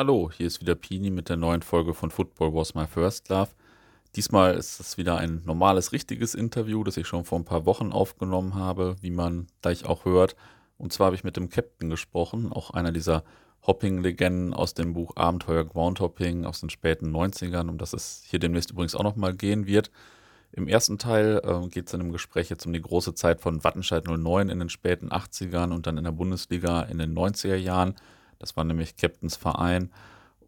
Hallo, hier ist wieder Pini mit der neuen Folge von Football Was My First Love. Diesmal ist es wieder ein normales, richtiges Interview, das ich schon vor ein paar Wochen aufgenommen habe, wie man gleich auch hört. Und zwar habe ich mit dem Captain gesprochen, auch einer dieser Hopping-Legenden aus dem Buch Abenteuer Groundhopping aus den späten 90ern, um das es hier demnächst übrigens auch nochmal gehen wird. Im ersten Teil äh, geht es in dem Gespräch jetzt um die große Zeit von Wattenscheid 09 in den späten 80ern und dann in der Bundesliga in den 90er Jahren. Das war nämlich Captains Verein.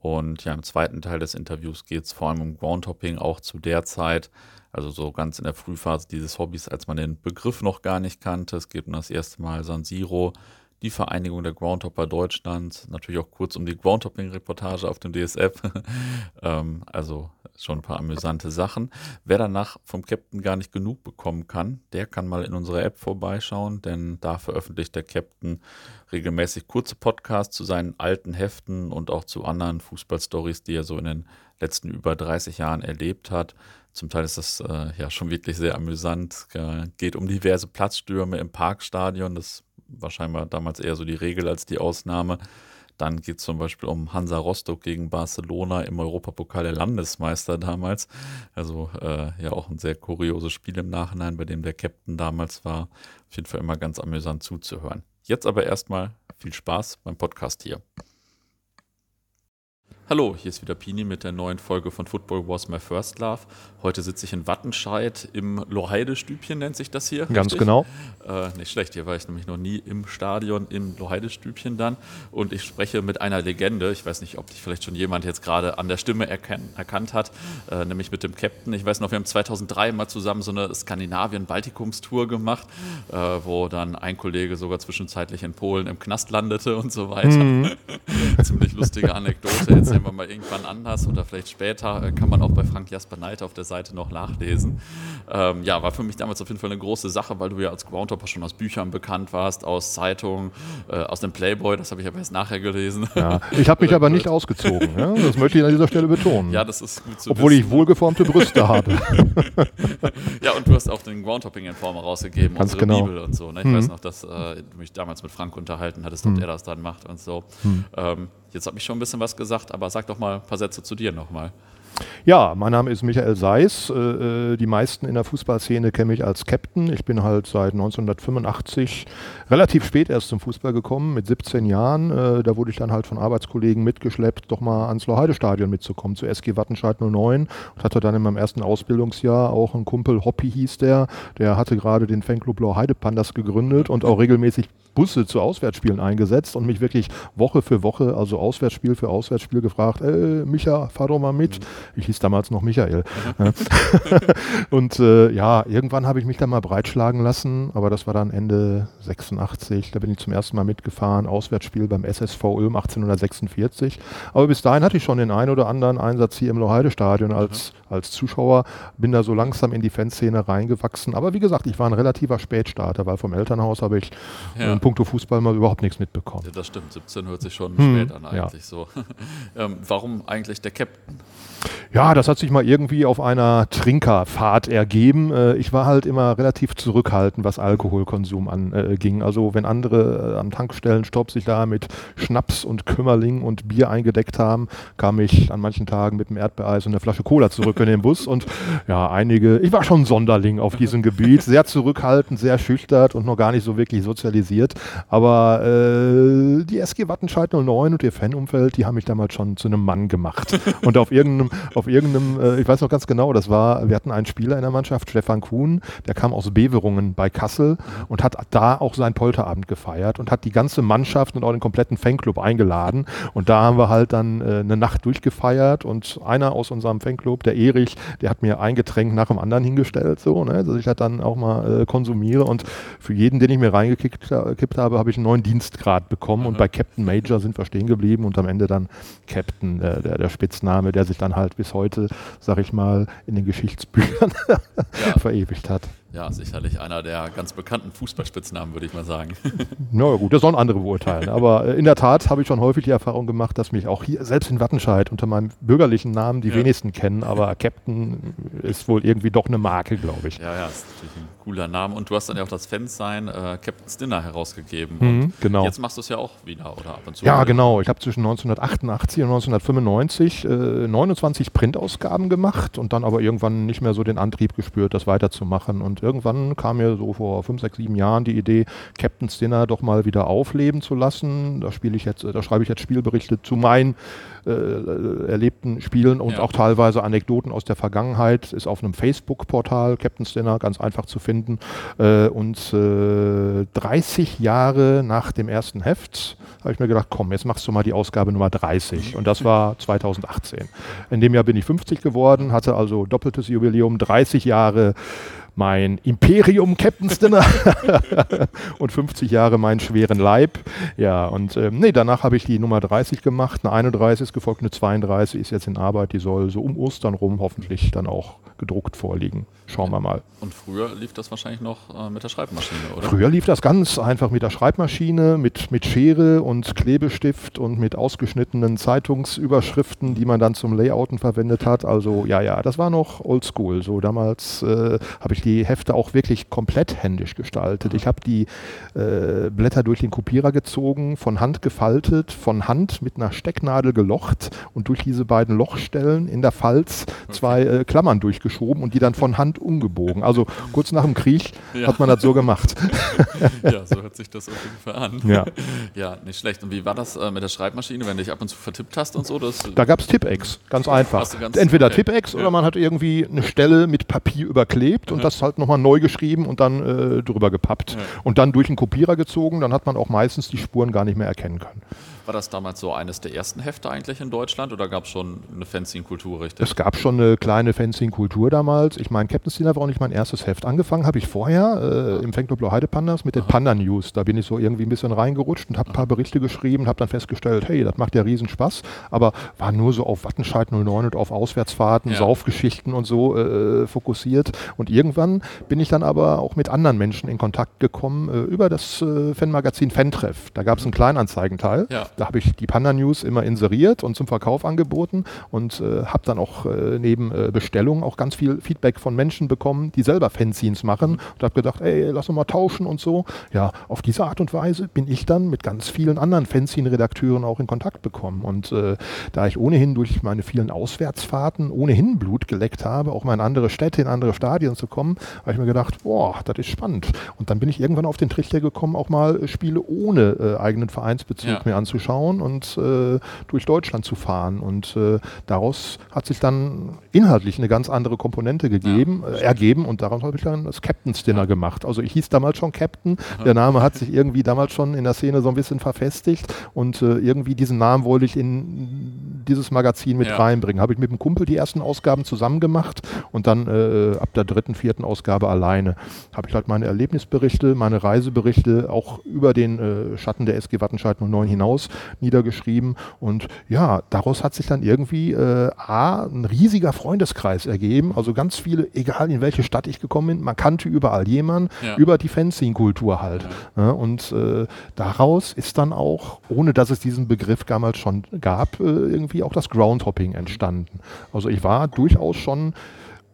Und ja, im zweiten Teil des Interviews geht es vor allem um Groundhopping, auch zu der Zeit, also so ganz in der Frühphase dieses Hobbys, als man den Begriff noch gar nicht kannte. Es geht um das erste Mal San Siro, die Vereinigung der Groundhopper Deutschlands, natürlich auch kurz um die Groundhopping-Reportage auf dem DSF. ähm, also schon ein paar amüsante Sachen. Wer danach vom Captain gar nicht genug bekommen kann, der kann mal in unserer App vorbeischauen, denn da veröffentlicht der Captain regelmäßig kurze Podcasts zu seinen alten Heften und auch zu anderen Fußballstories, die er so in den letzten über 30 Jahren erlebt hat. Zum Teil ist das äh, ja schon wirklich sehr amüsant. Äh, geht um diverse Platzstürme im Parkstadion. Das war scheinbar damals eher so die Regel als die Ausnahme. Dann geht es zum Beispiel um Hansa Rostock gegen Barcelona im Europapokal der Landesmeister damals. Also äh, ja auch ein sehr kurioses Spiel im Nachhinein, bei dem der Captain damals war. Auf jeden Fall immer ganz amüsant zuzuhören. Jetzt aber erstmal viel Spaß beim Podcast hier. Hallo, hier ist wieder Pini mit der neuen Folge von Football Was My First Love. Heute sitze ich in Wattenscheid im Loheide-Stübchen, nennt sich das hier. Ganz richtig? genau. Äh, nicht schlecht, hier war ich nämlich noch nie im Stadion im Loheide-Stübchen dann. Und ich spreche mit einer Legende. Ich weiß nicht, ob dich vielleicht schon jemand jetzt gerade an der Stimme erkannt hat, äh, nämlich mit dem Captain. Ich weiß noch, wir haben 2003 mal zusammen so eine Skandinavien-Baltikums-Tour gemacht, äh, wo dann ein Kollege sogar zwischenzeitlich in Polen im Knast landete und so weiter. Mhm. Ziemlich lustige Anekdote. Jetzt sehen wir mal irgendwann anders oder vielleicht später, äh, kann man auch bei Frank Jasper Neid auf der Seite noch nachlesen. Ähm, ja, war für mich damals auf jeden Fall eine große Sache, weil du ja als Groundhopper schon aus Büchern bekannt warst, aus Zeitungen, äh, aus dem Playboy, das habe ich aber erst nachher gelesen. Ja, ich habe mich aber nicht ausgezogen, ja? das möchte ich an dieser Stelle betonen. Ja, das ist gut zu Obwohl wissen. ich wohlgeformte Brüste habe. ja, und du hast auch den Groundhopping-Informer rausgegeben, Ganz unsere genau. Bibel und so. Ne? Ich mhm. weiß noch, dass äh, du mich damals mit Frank unterhalten hattest, ob mhm. er das dann macht und so. Mhm. Ähm, Jetzt habe ich schon ein bisschen was gesagt, aber sag doch mal ein paar Sätze zu dir nochmal. Ja, mein Name ist Michael Seis. Äh, äh, die meisten in der Fußballszene kennen mich als Captain. Ich bin halt seit 1985 relativ spät erst zum Fußball gekommen, mit 17 Jahren. Äh, da wurde ich dann halt von Arbeitskollegen mitgeschleppt, doch mal ans Loheide-Stadion mitzukommen, zu SG Wattenscheid 09 und hatte dann in meinem ersten Ausbildungsjahr auch einen Kumpel, Hoppy hieß der, der hatte gerade den Fanclub Loheide Pandas gegründet und auch regelmäßig Busse zu Auswärtsspielen eingesetzt und mich wirklich Woche für Woche, also Auswärtsspiel für Auswärtsspiel gefragt, äh, Micha, fahr doch mal mit. Mhm. Ich hieß damals noch Michael. Mhm. und äh, ja, irgendwann habe ich mich dann mal breitschlagen lassen, aber das war dann Ende 86. Da bin ich zum ersten Mal mitgefahren, Auswärtsspiel beim SSV Ulm 1846. Aber bis dahin hatte ich schon den einen oder anderen Einsatz hier im Loheide-Stadion als, mhm. als Zuschauer, bin da so langsam in die Fanszene reingewachsen. Aber wie gesagt, ich war ein relativer Spätstarter, weil vom Elternhaus habe ich ja puncto Fußball mal überhaupt nichts mitbekommen. Ja, das stimmt. 17 hört sich schon hm, spät an eigentlich ja. so. ähm, warum eigentlich der Captain? Ja, das hat sich mal irgendwie auf einer Trinkerfahrt ergeben. Äh, ich war halt immer relativ zurückhaltend, was Alkoholkonsum anging. Äh, also wenn andere äh, am Tankstellenstopp sich da mit Schnaps und Kümmerling und Bier eingedeckt haben, kam ich an manchen Tagen mit einem Erdbeereis und einer Flasche Cola zurück in den Bus. Und ja, einige, ich war schon Sonderling auf diesem Gebiet, sehr zurückhaltend, sehr schüchtern und noch gar nicht so wirklich sozialisiert. Aber äh, die SG Wattenscheid 09 und ihr Fanumfeld, die haben mich damals schon zu einem Mann gemacht. Und auf irgendeinem auf irgendeinem, äh, ich weiß noch ganz genau, das war, wir hatten einen Spieler in der Mannschaft, Stefan Kuhn, der kam aus Beverungen bei Kassel und hat da auch seinen Polterabend gefeiert und hat die ganze Mannschaft und auch den kompletten Fanclub eingeladen. Und da haben wir halt dann äh, eine Nacht durchgefeiert und einer aus unserem Fanclub, der Erich, der hat mir ein Getränk nach dem anderen hingestellt, so, ne, dass ich das dann auch mal äh, konsumiere. Und für jeden, den ich mir reingekippt habe, habe ich einen neuen Dienstgrad bekommen. Mhm. Und bei Captain Major sind wir stehen geblieben und am Ende dann Captain, äh, der, der Spitzname, der sich dann halt bis heute, sag ich mal, in den Geschichtsbüchern ja. verewigt hat. Ja, sicherlich einer der ganz bekannten Fußballspitznamen, würde ich mal sagen. Na ja, gut, das sollen andere beurteilen. Aber äh, in der Tat habe ich schon häufig die Erfahrung gemacht, dass mich auch hier, selbst in Wattenscheid, unter meinem bürgerlichen Namen die ja. wenigsten kennen. Aber Captain ist wohl irgendwie doch eine Marke, glaube ich. Ja, ja, ist natürlich ein cooler Name. Und du hast dann ja auch das Fansign äh, Captain's Dinner herausgegeben. Mhm, genau. Jetzt machst du es ja auch wieder, oder ab und zu? Ja, genau. Ich habe zwischen 1988 und 1995 äh, 29 Printausgaben gemacht und dann aber irgendwann nicht mehr so den Antrieb gespürt, das weiterzumachen. Und irgendwann kam mir so vor fünf, sechs, sieben Jahren die Idee, Captain's Dinner doch mal wieder aufleben zu lassen. Da spiele ich jetzt, da schreibe ich jetzt Spielberichte zu meinen äh, erlebten Spielen und ja. auch teilweise Anekdoten aus der Vergangenheit. Ist auf einem Facebook-Portal Captain's Dinner ganz einfach zu finden. Äh, und äh, 30 Jahre nach dem ersten Heft habe ich mir gedacht, komm, jetzt machst du mal die Ausgabe Nummer 30. Und das war 2018. In dem Jahr bin ich 50 geworden, hatte also doppeltes Jubiläum, 30 Jahre mein Imperium Captain's Dinner und 50 Jahre meinen schweren Leib. Ja, und ähm, nee, danach habe ich die Nummer 30 gemacht, eine 31 ist gefolgt, eine 32 ist jetzt in Arbeit, die soll so um Ostern rum hoffentlich dann auch gedruckt vorliegen. Schauen wir mal. Und früher lief das wahrscheinlich noch äh, mit der Schreibmaschine, oder? Früher lief das ganz einfach mit der Schreibmaschine, mit, mit Schere und Klebestift und mit ausgeschnittenen Zeitungsüberschriften, die man dann zum Layouten verwendet hat. Also ja, ja, das war noch oldschool. So damals äh, habe ich die Hefte auch wirklich komplett händisch gestaltet. Ich habe die äh, Blätter durch den Kopierer gezogen, von Hand gefaltet, von Hand mit einer Stecknadel gelocht und durch diese beiden Lochstellen in der Falz zwei äh, Klammern durchgeschoben und die dann von Hand umgebogen. Also kurz nach dem Krieg ja. hat man das so gemacht. ja, so hört sich das auf jeden Fall an. Ja, ja nicht schlecht. Und wie war das äh, mit der Schreibmaschine, wenn du dich ab und zu vertippt hast und so? Das da gab es Tippex, ganz einfach. Ganz Entweder okay. Tippex ja. oder man hat irgendwie eine Stelle mit Papier überklebt und ja. Das halt nochmal neu geschrieben und dann äh, drüber gepappt. Und dann durch den Kopierer gezogen, dann hat man auch meistens die Spuren gar nicht mehr erkennen können. War das damals so eines der ersten Hefte eigentlich in Deutschland oder gab es schon eine Fanzine-Kultur, richtig? Es gab schon eine kleine Fanzine-Kultur damals. Ich meine, Captain Dinner war auch nicht mein erstes Heft. Angefangen habe ich vorher äh, im Fanclub Heide Pandas mit den Panda News. Da bin ich so irgendwie ein bisschen reingerutscht und habe ein paar Berichte geschrieben, habe dann festgestellt, hey, das macht ja riesen Spaß, aber war nur so auf Wattenscheid 09 und auf Auswärtsfahrten, ja. Saufgeschichten und so äh, fokussiert. Und irgendwann bin ich dann aber auch mit anderen Menschen in Kontakt gekommen äh, über das äh, Fanmagazin Fantreff. Da gab es einen Kleinanzeigenteil. Ja. Da habe ich die Panda News immer inseriert und zum Verkauf angeboten und äh, habe dann auch äh, neben äh, Bestellungen auch ganz viel Feedback von Menschen bekommen, die selber Fanzines machen und habe gedacht, ey, lass uns mal tauschen und so. Ja, auf diese Art und Weise bin ich dann mit ganz vielen anderen Fanzine-Redakteuren auch in Kontakt bekommen und äh, da ich ohnehin durch meine vielen Auswärtsfahrten ohnehin Blut geleckt habe, auch mal in andere Städte, in andere Stadien zu kommen, habe ich mir gedacht, boah, das ist spannend. Und dann bin ich irgendwann auf den Trichter gekommen, auch mal Spiele ohne äh, eigenen Vereinsbezug ja. mir anzuschauen anschauen und äh, durch Deutschland zu fahren. Und äh, daraus hat sich dann inhaltlich eine ganz andere Komponente gegeben, ja, äh, ergeben und daraus habe ich dann das Captain's Dinner gemacht. Also ich hieß damals schon Captain, der Name hat sich irgendwie damals schon in der Szene so ein bisschen verfestigt und äh, irgendwie diesen Namen wollte ich in dieses Magazin mit ja. reinbringen. Habe ich mit dem Kumpel die ersten Ausgaben zusammen gemacht und dann äh, ab der dritten, vierten Ausgabe alleine. Habe ich halt meine Erlebnisberichte, meine Reiseberichte auch über den äh, Schatten der SG Wattenscheid 09 hinaus niedergeschrieben. Und ja, daraus hat sich dann irgendwie äh, A, ein riesiger Freundeskreis ergeben. Also ganz viele, egal in welche Stadt ich gekommen bin, man kannte überall jemanden, ja. über die Fanzine-Kultur halt. Ja. Ja, und äh, daraus ist dann auch, ohne dass es diesen Begriff damals schon gab, äh, irgendwie auch das Groundhopping entstanden. Also ich war durchaus schon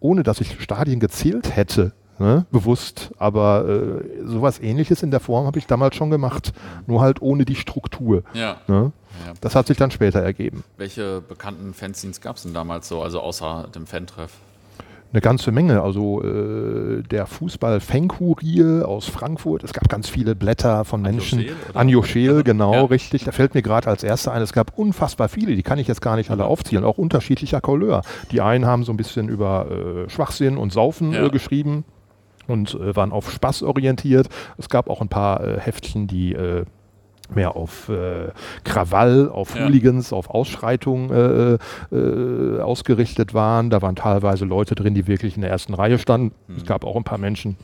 ohne dass ich Stadien gezählt hätte, ne, bewusst. Aber äh, sowas ähnliches in der Form habe ich damals schon gemacht, nur halt ohne die Struktur. Ja. Ne? ja. Das hat sich dann später ergeben. Welche bekannten Fanzines gab es denn damals so, also außer dem Fantreff? Eine ganze Menge. Also äh, der Fußball-Fankurier aus Frankfurt. Es gab ganz viele Blätter von Menschen. Anjo Scheel, genau, ja. richtig. Da fällt mir gerade als erster ein. Es gab unfassbar viele. Die kann ich jetzt gar nicht alle aufzählen. Auch unterschiedlicher Couleur. Die einen haben so ein bisschen über äh, Schwachsinn und Saufen ja. äh, geschrieben und äh, waren auf Spaß orientiert. Es gab auch ein paar äh, Heftchen, die äh, mehr auf äh, Krawall, auf ja. Hooligans, auf Ausschreitungen äh, äh, ausgerichtet waren. Da waren teilweise Leute drin, die wirklich in der ersten Reihe standen. Mhm. Es gab auch ein paar Menschen,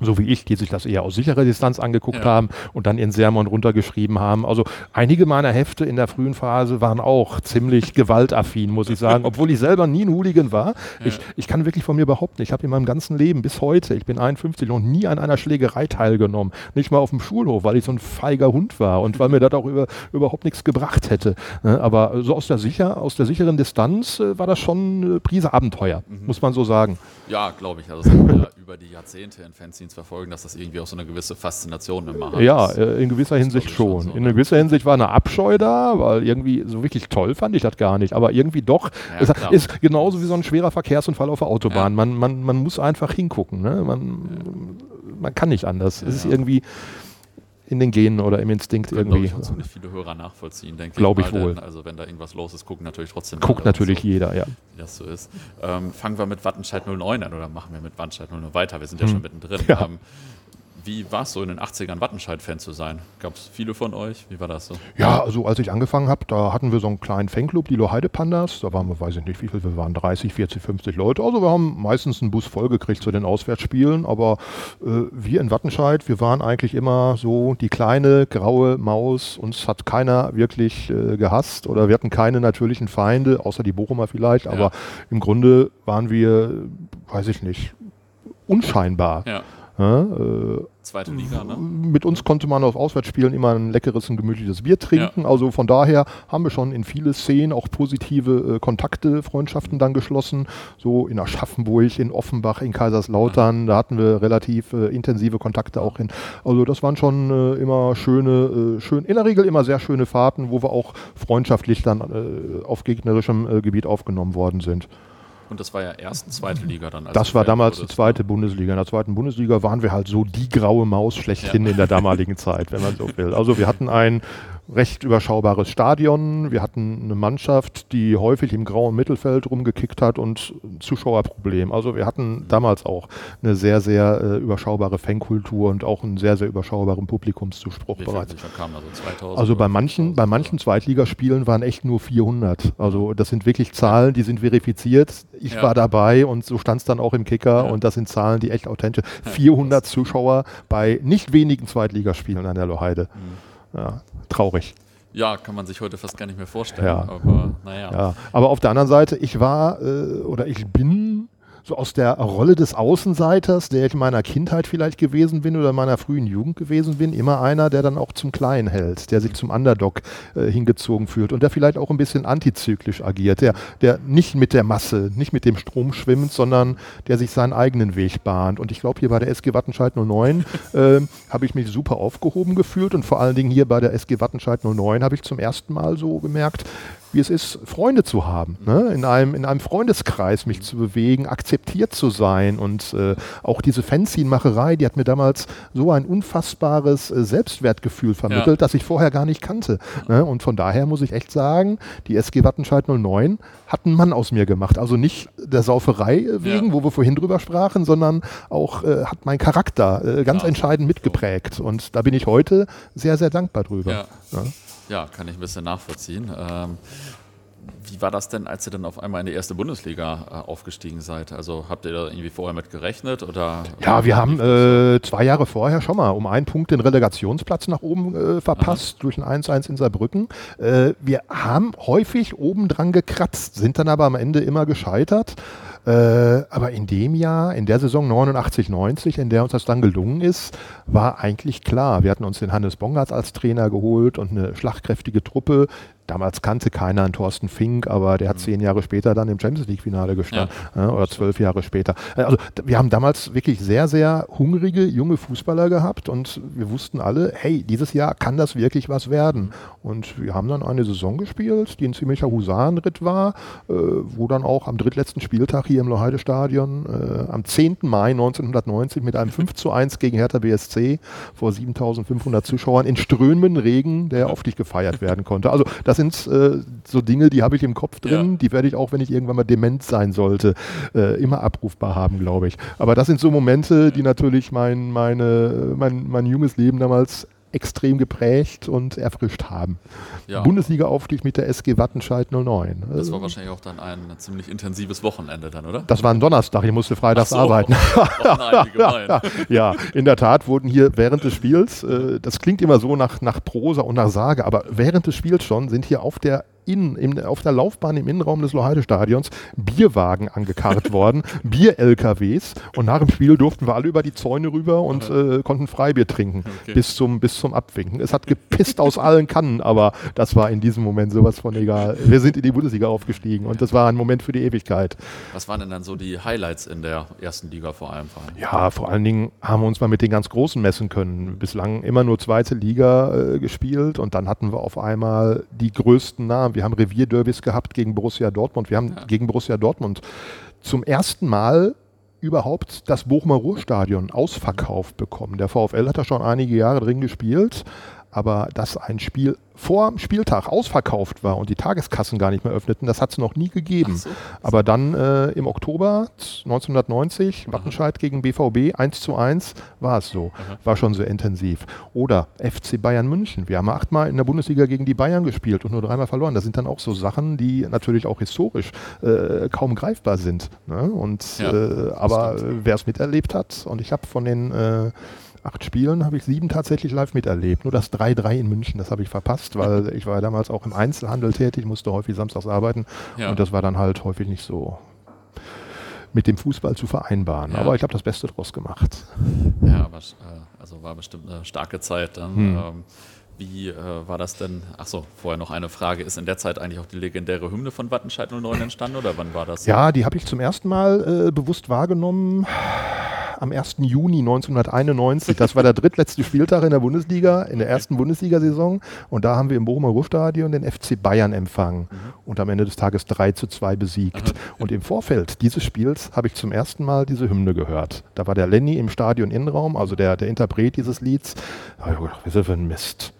so wie ich, die sich das eher aus sicherer Distanz angeguckt ja. haben und dann in Sermon runtergeschrieben haben. Also einige meiner Hefte in der frühen Phase waren auch ziemlich gewaltaffin, muss ich sagen, obwohl ich selber nie ein Hooligan war. Ja. Ich, ich kann wirklich von mir behaupten, ich habe in meinem ganzen Leben bis heute, ich bin 51, noch nie an einer Schlägerei teilgenommen. Nicht mal auf dem Schulhof, weil ich so ein feiger Hund war und weil mir das auch über, überhaupt nichts gebracht hätte. Ne, aber so aus der, sicher, aus der sicheren Distanz äh, war das schon eine Prise Abenteuer, mhm. muss man so sagen. Ja, glaube ich. Also über die Jahrzehnte in Fanzines verfolgen, dass das irgendwie auch so eine gewisse Faszination immer hat. Ja, äh, in gewisser Hinsicht schon. So, in gewisser Hinsicht war eine Abscheu da, weil irgendwie so wirklich toll fand ich das gar nicht. Aber irgendwie doch. Ja, es ist genauso wie so ein schwerer Verkehrsunfall auf der Autobahn. Ja. Man, man, man muss einfach hingucken. Ne? Man, man kann nicht anders. Es ist irgendwie in den Genen oder im Instinkt Können, irgendwie. Ich, ziemlich viele Hörer nachvollziehen, denke Glaube ich, wohl. Denn, also wenn da irgendwas los ist, gucken natürlich trotzdem. Guckt natürlich so, jeder, ja. Wie das so ist. Ähm, fangen wir mit Wattenscheid 09 an oder machen wir mit Wattenscheid 09 weiter? Wir sind ja hm. schon mittendrin. Ja. Ähm, wie war es so in den 80ern Wattenscheid-Fan zu sein? Gab es viele von euch? Wie war das so? Ja, also als ich angefangen habe, da hatten wir so einen kleinen Fanclub, die Loheide Pandas. Da waren wir, weiß ich nicht wie viel, wir waren 30, 40, 50 Leute. Also wir haben meistens einen Bus vollgekriegt zu den Auswärtsspielen. Aber äh, wir in Wattenscheid, wir waren eigentlich immer so die kleine graue Maus. Uns hat keiner wirklich äh, gehasst oder wir hatten keine natürlichen Feinde, außer die Bochumer vielleicht. Aber ja. im Grunde waren wir, weiß ich nicht, unscheinbar. Ja. Ja, äh, Zweite Liga, ne? Mit uns konnte man auf Auswärtsspielen immer ein leckeres und gemütliches Bier trinken. Ja. Also von daher haben wir schon in viele Szenen auch positive äh, Kontakte, Freundschaften dann geschlossen. So in Aschaffenburg, in Offenbach, in Kaiserslautern, ja. da hatten wir relativ äh, intensive Kontakte auch hin. Also das waren schon äh, immer schöne, äh, schön, in der Regel immer sehr schöne Fahrten, wo wir auch freundschaftlich dann äh, auf gegnerischem äh, Gebiet aufgenommen worden sind. Und das war ja erst zweite Liga dann. das war damals die zweite Bundesliga. In der zweiten Bundesliga waren wir halt so die graue Maus schlechthin ja. in der damaligen Zeit, wenn man so will. Also wir hatten ein recht überschaubares Stadion. Wir hatten eine Mannschaft, die häufig im grauen Mittelfeld rumgekickt hat und Zuschauerproblem. Also wir hatten damals auch eine sehr, sehr äh, überschaubare Fankultur und auch einen sehr, sehr überschaubaren Publikumszuspruch Wie bereits. Also, 2000 also bei manchen, bei manchen Zweitligaspielen waren echt nur 400. Also das sind wirklich Zahlen, die sind verifiziert. Ich ja. war dabei und so stand es dann auch im Kicker ja. und das sind Zahlen, die echt authentisch. 400 Zuschauer bei nicht wenigen Zweitligaspielen an der Loheide. Mhm. Ja traurig. Ja, kann man sich heute fast gar nicht mehr vorstellen. Ja. Aber naja. Ja. Aber auf der anderen Seite, ich war äh, oder ich bin so aus der Rolle des Außenseiters, der ich in meiner Kindheit vielleicht gewesen bin oder in meiner frühen Jugend gewesen bin, immer einer, der dann auch zum Kleinen hält, der sich zum Underdog äh, hingezogen fühlt und der vielleicht auch ein bisschen antizyklisch agiert, der, der nicht mit der Masse, nicht mit dem Strom schwimmt, sondern der sich seinen eigenen Weg bahnt. Und ich glaube, hier bei der SG Wattenscheid 09 äh, habe ich mich super aufgehoben gefühlt und vor allen Dingen hier bei der SG Wattenscheid 09 habe ich zum ersten Mal so gemerkt, wie es ist, Freunde zu haben, ne? in, einem, in einem Freundeskreis mich zu bewegen, akzeptiert zu sein und äh, auch diese Fanzine-Macherei, die hat mir damals so ein unfassbares äh, Selbstwertgefühl vermittelt, ja. das ich vorher gar nicht kannte. Ne? Und von daher muss ich echt sagen, die SG Wattenscheid 09 hat einen Mann aus mir gemacht. Also nicht der Sauferei wegen, ja. wo wir vorhin drüber sprachen, sondern auch äh, hat mein Charakter äh, ganz ja. entscheidend mitgeprägt. Und da bin ich heute sehr, sehr dankbar drüber. Ja. Ja, kann ich ein bisschen nachvollziehen. Ähm, wie war das denn, als ihr dann auf einmal in die erste Bundesliga äh, aufgestiegen seid? Also habt ihr da irgendwie vorher mit gerechnet? Oder ja, wir haben äh, zwei Jahre vorher schon mal um einen Punkt den Relegationsplatz nach oben äh, verpasst Aha. durch ein 1-1 in Saarbrücken. Äh, wir haben häufig oben dran gekratzt, sind dann aber am Ende immer gescheitert. Äh, aber in dem Jahr, in der Saison 89, 90, in der uns das dann gelungen ist, war eigentlich klar. Wir hatten uns den Hannes Bongartz als Trainer geholt und eine schlagkräftige Truppe, Damals kannte keiner einen Thorsten Fink, aber der hat mhm. zehn Jahre später dann im Champions League-Finale gestanden. Ja. oder zwölf Jahre später. Also wir haben damals wirklich sehr, sehr hungrige junge Fußballer gehabt und wir wussten alle, hey, dieses Jahr kann das wirklich was werden. Und wir haben dann eine Saison gespielt, die ein ziemlicher Husarenritt war, äh, wo dann auch am drittletzten Spieltag hier im Loheide-Stadion äh, am 10. Mai 1990 mit einem 5 zu 1 gegen Hertha BSC vor 7500 Zuschauern in strömenden Regen, der auf dich gefeiert werden konnte. Also das das sind äh, so Dinge, die habe ich im Kopf drin, ja. die werde ich auch, wenn ich irgendwann mal dement sein sollte, äh, immer abrufbar haben, glaube ich. Aber das sind so Momente, die natürlich mein, meine, mein, mein junges Leben damals extrem geprägt und erfrischt haben. Ja. Bundesliga-Aufstieg mit der SG Wattenscheid 09. Das war wahrscheinlich auch dann ein ziemlich intensives Wochenende dann, oder? Das war ein Donnerstag, ich musste freitags so. arbeiten. Oh nein, wie gemein. ja, in der Tat wurden hier während des Spiels, äh, das klingt immer so nach, nach Prosa und nach Sage, aber während des Spiels schon sind hier auf der in, im, auf der Laufbahn im Innenraum des Loheide-Stadions Bierwagen angekarrt worden, Bier-LKWs und nach dem Spiel durften wir alle über die Zäune rüber und äh, konnten Freibier trinken Okay. bis, zum, bis zum Abwinken. Es hat gepisst aus allen Kannen, aber das war in diesem Moment sowas von egal. Wir sind in die Bundesliga aufgestiegen und das war ein Moment für die Ewigkeit. Was waren denn dann so die Highlights in der ersten Liga vor allem? Ja, vor allen Dingen haben wir uns mal mit den ganz Großen messen können. Bislang immer nur zweite Liga äh, gespielt und dann hatten wir auf einmal die größten Namen. Wir haben Revierderbys gehabt gegen Borussia Dortmund. Wir haben Ja. gegen Borussia Dortmund zum ersten Mal überhaupt das Bochumer Ruhrstadion ausverkauft bekommen. Der VfL hat da schon einige Jahre drin gespielt, aber dass ein Spiel vor dem Spieltag ausverkauft war und die Tageskassen gar nicht mehr öffneten, das hat es noch nie gegeben. So. Aber dann äh, im Oktober 1990, Wattenscheid gegen BVB, 1 zu 1, war es so. War schon sehr intensiv. Oder FC Bayern München. Wir haben achtmal in der Bundesliga gegen die Bayern gespielt und nur dreimal verloren. Das sind dann auch so Sachen, die natürlich auch historisch äh, kaum greifbar sind. Ne? Und, Ja, äh, aber wer es miterlebt hat, und ich habe von den äh, acht Spielen, habe ich sieben tatsächlich live miterlebt. Nur das 3-3 in München, das habe ich verpasst, weil ich war damals auch im Einzelhandel tätig, musste häufig samstags arbeiten. Ja. Und das war dann halt häufig nicht so mit dem Fußball zu vereinbaren. Ja. Aber ich habe das Beste draus gemacht. Ja, aber, äh, also war bestimmt eine starke Zeit dann. Hm. Ähm, wie äh, war das denn? Achso, vorher noch eine Frage. Ist in der Zeit eigentlich auch die legendäre Hymne von Wattenscheid 09 entstanden oder wann war das? Ja, die habe ich zum ersten Mal äh, bewusst wahrgenommen am 1. Juni 1991. Das war der drittletzte Spieltag in der Bundesliga, in der ersten Bundesliga-Saison. Und da haben wir im Bochumer Ruhrstadion den FC Bayern empfangen und am Ende des Tages 3 zu 2 besiegt. Und im Vorfeld dieses Spiels habe ich zum ersten Mal diese Hymne gehört. Da war der Lenny im Stadion Innenraum, also der, der Interpret dieses Lieds. Da hab ich gedacht, was ist für ein Mist?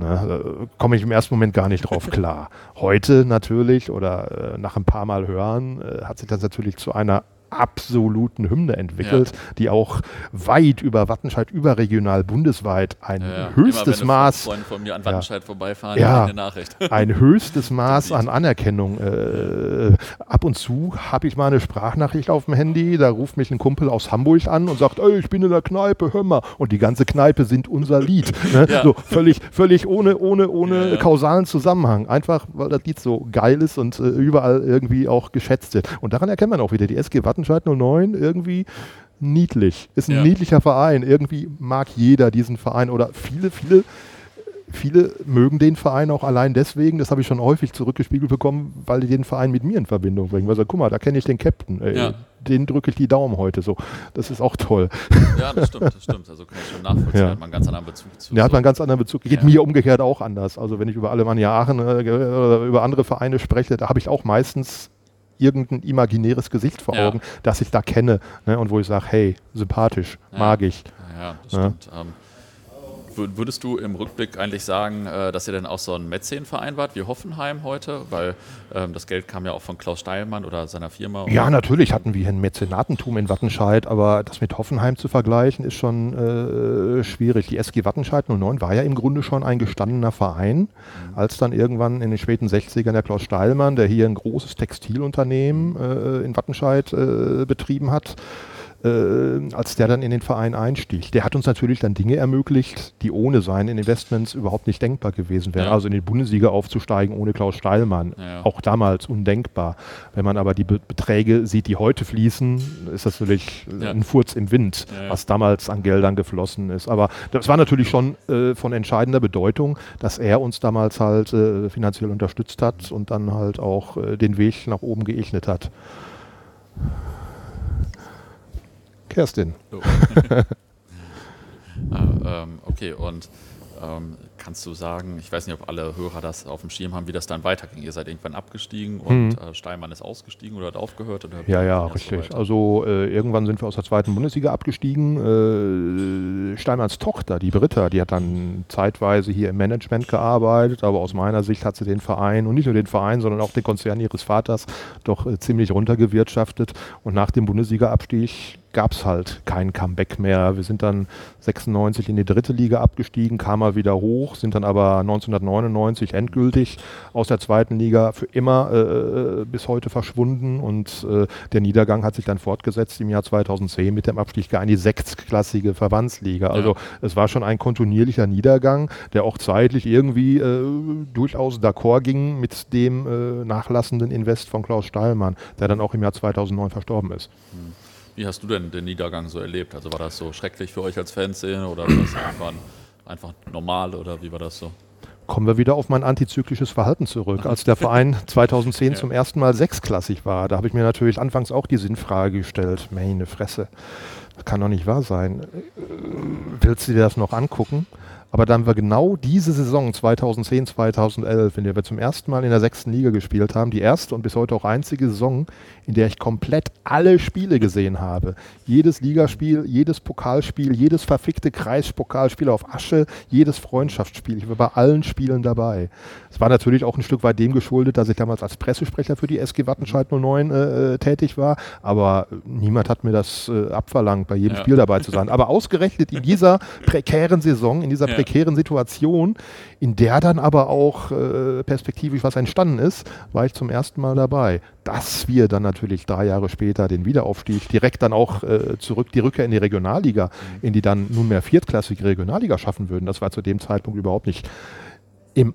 Ne, äh, komme ich im ersten Moment gar nicht drauf klar. Heute natürlich oder äh, nach ein paar Mal hören äh, hat sich das natürlich zu einer absoluten Hymne entwickelt, die auch weit über Wattenscheid, überregional, bundesweit ein Ja, ja. höchstes Maß Freunde von mir an Wattenscheid vorbeifahren, Ja. eine Nachricht. ein höchstes Maß an Anerkennung. Äh, ab und zu habe ich mal eine Sprachnachricht auf dem Handy, da ruft mich ein Kumpel aus Hamburg an und sagt, ey, ich bin in der Kneipe, hör mal. Und die ganze Kneipe singt unser Lied. Ne? Ja. So völlig, völlig ohne, ohne, ohne Ja, ja. kausalen Zusammenhang. Einfach, weil das Lied so geil ist und äh, überall irgendwie auch geschätzt wird. Und daran erkennt man auch wieder, die SG Wattenscheid 09 irgendwie niedlich. Ist ein Ja. niedlicher Verein. Irgendwie mag jeder diesen Verein oder viele, viele viele mögen den Verein auch allein deswegen, das habe ich schon häufig zurückgespiegelt bekommen, weil die den Verein mit mir in Verbindung bringen. Weil sagen, guck mal, da kenne ich den Captain, ey, Ja. den drücke ich die Daumen heute so. Das ist auch toll. Ja, das stimmt, das stimmt. Also kann ich schon nachvollziehen. Ja. Da hat man einen ganz anderen Bezug zu. Der hat man einen ganz anderen Bezug. Geht Ja. mir umgekehrt auch anders. Also wenn ich über Alemannia Aachen oder über andere Vereine spreche, da habe ich auch meistens irgendein imaginäres Gesicht vor. Augen, das ich da kenne ne, und wo ich sage, hey, sympathisch, mag ich. Ja, das Ja. stimmt. Ähm, würdest du im Rückblick eigentlich sagen, äh, dass ihr denn auch so ein Mäzenverein wart wie Hoffenheim heute? Weil ähm, das Geld kam ja auch von Klaus Steilmann oder seiner Firma. Ja, natürlich hatten wir ein Mäzenatentum in Wattenscheid, aber das mit Hoffenheim zu vergleichen ist schon äh, schwierig. Die SG Wattenscheid 09 war ja im Grunde schon ein gestandener Verein, als dann irgendwann in den späten 60ern der Klaus Steilmann, der hier ein großes Textilunternehmen äh, in Wattenscheid äh, betrieben hat, äh, als der dann in den Verein einstieg. Der hat uns natürlich dann Dinge ermöglicht, die ohne seine Investments überhaupt nicht denkbar gewesen wären. Ja. Also in die Bundesliga aufzusteigen ohne Klaus Steilmann. Ja. Auch damals undenkbar. Wenn man aber die Be Beträge sieht, die heute fließen, ist das natürlich Ja. ein Furz im Wind, was damals an Geldern geflossen ist. Aber das war natürlich schon äh, von entscheidender Bedeutung, dass er uns damals halt äh, finanziell unterstützt hat und dann halt auch äh, den Weg nach oben geebnet hat. Kerstin. So. Ah, ähm, okay, und ähm, kannst du sagen, ich weiß nicht, ob alle Hörer das auf dem Schirm haben, wie das dann weiterging. Ihr seid irgendwann abgestiegen und äh, Steinmann ist ausgestiegen oder hat aufgehört? Oder Mhm. Ja, ja, so richtig. weiter? Also äh, irgendwann sind wir aus der zweiten Bundesliga abgestiegen. Äh, Steinmanns Tochter, die Britta, die hat dann zeitweise hier im Management gearbeitet, aber aus meiner Sicht hat sie den Verein und nicht nur den Verein, sondern auch den Konzern ihres Vaters doch äh, ziemlich runtergewirtschaftet. Und nach dem Bundesliga-Abstieg gab es halt kein Comeback mehr. Wir sind dann 96 in die dritte Liga abgestiegen, kamen mal wieder hoch, sind dann aber 1999 endgültig aus der zweiten Liga für immer äh, bis heute verschwunden und äh, der Niedergang hat sich dann fortgesetzt im Jahr 2010 mit dem Abstieg in die sechstklassige Verbandsliga. Also ja. es war schon ein kontinuierlicher Niedergang, der auch zeitlich irgendwie äh, durchaus d'accord ging mit dem äh, nachlassenden Invest von Klaus Steilmann, der dann auch im Jahr 2009 verstorben ist. Mhm. Wie hast du denn den Niedergang so erlebt? Also war das so schrecklich für euch als Fanszene oder war das einfach, einfach normal oder wie war das so? Kommen wir wieder auf mein antizyklisches Verhalten zurück. Als der Verein 2010 ja. zum ersten Mal sechsklassig war, da habe ich mir natürlich anfangs auch die Sinnfrage gestellt, meine Fresse, das kann doch nicht wahr sein. Willst du dir das noch angucken? Aber dann wir genau diese Saison 2010, 2011, in der wir zum ersten Mal in der sechsten Liga gespielt haben, die erste und bis heute auch einzige Saison, in der ich komplett alle Spiele gesehen habe. Jedes Ligaspiel, jedes Pokalspiel, jedes verfickte Kreispokalspiel auf Asche, jedes Freundschaftsspiel. Ich war bei allen Spielen dabei. Es war natürlich auch ein Stück weit dem geschuldet, dass ich damals als Pressesprecher für die SG Wattenscheid 09 äh, äh, tätig war. Aber niemand hat mir das äh, abverlangt, bei jedem ja. Spiel dabei zu sein. Aber ausgerechnet in dieser prekären Saison, in dieser ja prekären Situation, in der dann aber auch äh, perspektivisch was entstanden ist, war ich zum ersten Mal dabei. Dass wir dann natürlich drei Jahre später den Wiederaufstieg direkt dann auch äh, zurück, die Rückkehr in die Regionalliga, mhm. in die dann nunmehr viertklassige Regionalliga schaffen würden, das war zu dem Zeitpunkt überhaupt nicht im,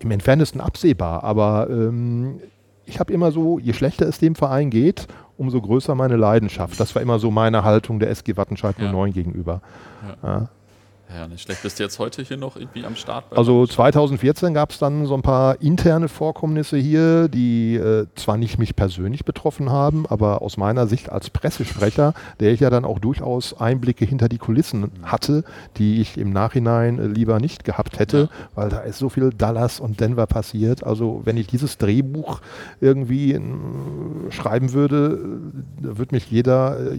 im entferntesten absehbar. Aber ähm, ich habe immer so, je schlechter es dem Verein geht, umso größer meine Leidenschaft. Das war immer so meine Haltung der SG Wattenscheid 09 ja. gegenüber. Ja. Ja. Ja, nicht schlecht. Bist du jetzt heute hier noch irgendwie am Start? Also 2014 gab es dann so ein paar interne Vorkommnisse hier, die äh, zwar nicht mich persönlich betroffen haben, aber aus meiner Sicht als Pressesprecher, der ich ja dann auch durchaus Einblicke hinter die Kulissen hatte, die ich im Nachhinein äh, lieber nicht gehabt hätte, ja. weil da ist so viel Dallas und Denver passiert. Also wenn ich dieses Drehbuch irgendwie äh, schreiben würde, äh, würde mich jeder,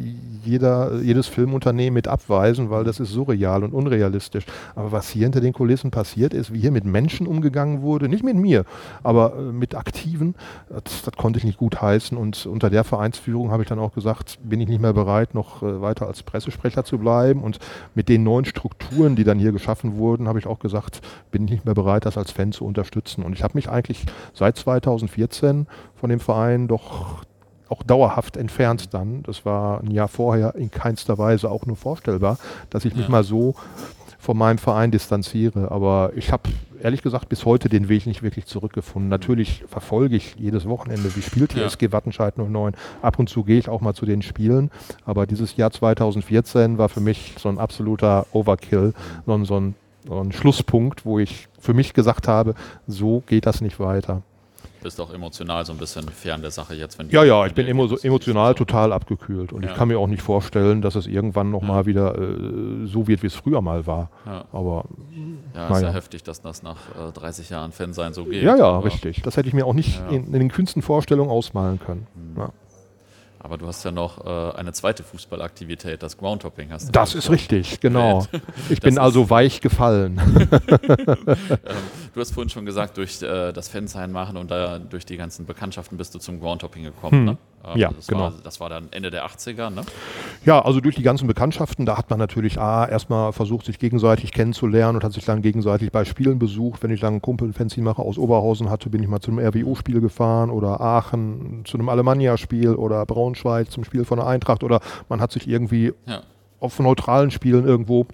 jeder, jedes Filmunternehmen mit abweisen, weil das ist surreal und unreal unrealistisch. Aber was hier hinter den Kulissen passiert ist, wie hier mit Menschen umgegangen wurde, nicht mit mir, aber äh, mit Aktiven, das, das, konnte ich nicht gut heißen. Und unter der Vereinsführung habe ich dann auch gesagt, bin ich nicht mehr bereit, noch äh, weiter als Pressesprecher zu bleiben. Und mit den neuen Strukturen, die dann hier geschaffen wurden, habe ich auch gesagt, bin ich nicht mehr bereit, das als Fan zu unterstützen. Und ich habe mich eigentlich seit 2014 von dem Verein doch auch dauerhaft entfernt dann. Das war ein Jahr vorher in keinster Weise auch nur vorstellbar, dass ich mich mal so von meinem Verein distanziere. Aber ich habe ehrlich gesagt bis heute den Weg nicht wirklich zurückgefunden. Natürlich verfolge ich jedes Wochenende, wie spielt die ja. SG Wattenscheid 09. Ab und zu gehe ich auch mal zu den Spielen. Aber dieses Jahr 2014 war für mich so ein absoluter Overkill, so ein, so ein, so ein Schlusspunkt, wo ich für mich gesagt habe, so geht das nicht weiter bist auch emotional so ein bisschen fern der Sache jetzt, wenn Ja, ja, ich bin emo emotional so. total abgekühlt und ja. ich kann mir auch nicht vorstellen, dass es irgendwann nochmal ja. wieder äh, so wird, wie es früher mal war. Ja. Aber ja, ist ja heftig, dass das nach äh, 30 Jahren Fan sein so geht. Ja, ja, richtig. Das hätte ich mir auch nicht in, in, den kühnsten Vorstellungen ausmalen können. Mhm. Aber du hast ja noch äh, eine zweite Fußballaktivität, das Groundhopping hast du. Das ist richtig, genau. Ich bin also weich gefallen. ähm, du hast vorhin schon gesagt, durch äh, das Fansein machen und da, durch die ganzen Bekanntschaften bist du zum Groundhopping gekommen. Hm. Ne? Ähm, ja, das genau. War, das war dann Ende der 80er, ne? Ja, also durch die ganzen Bekanntschaften, da hat man natürlich A, erstmal versucht, sich gegenseitig kennenzulernen und hat sich dann gegenseitig bei Spielen besucht. Wenn ich dann einen Kumpel, Fanzine mache aus Oberhausen hatte, bin ich mal zu einem RWO-Spiel gefahren oder Aachen zu einem Alemannia-Spiel oder Braunschweig zum Spiel von der Eintracht oder man hat sich irgendwie ja. auf neutralen Spielen irgendwo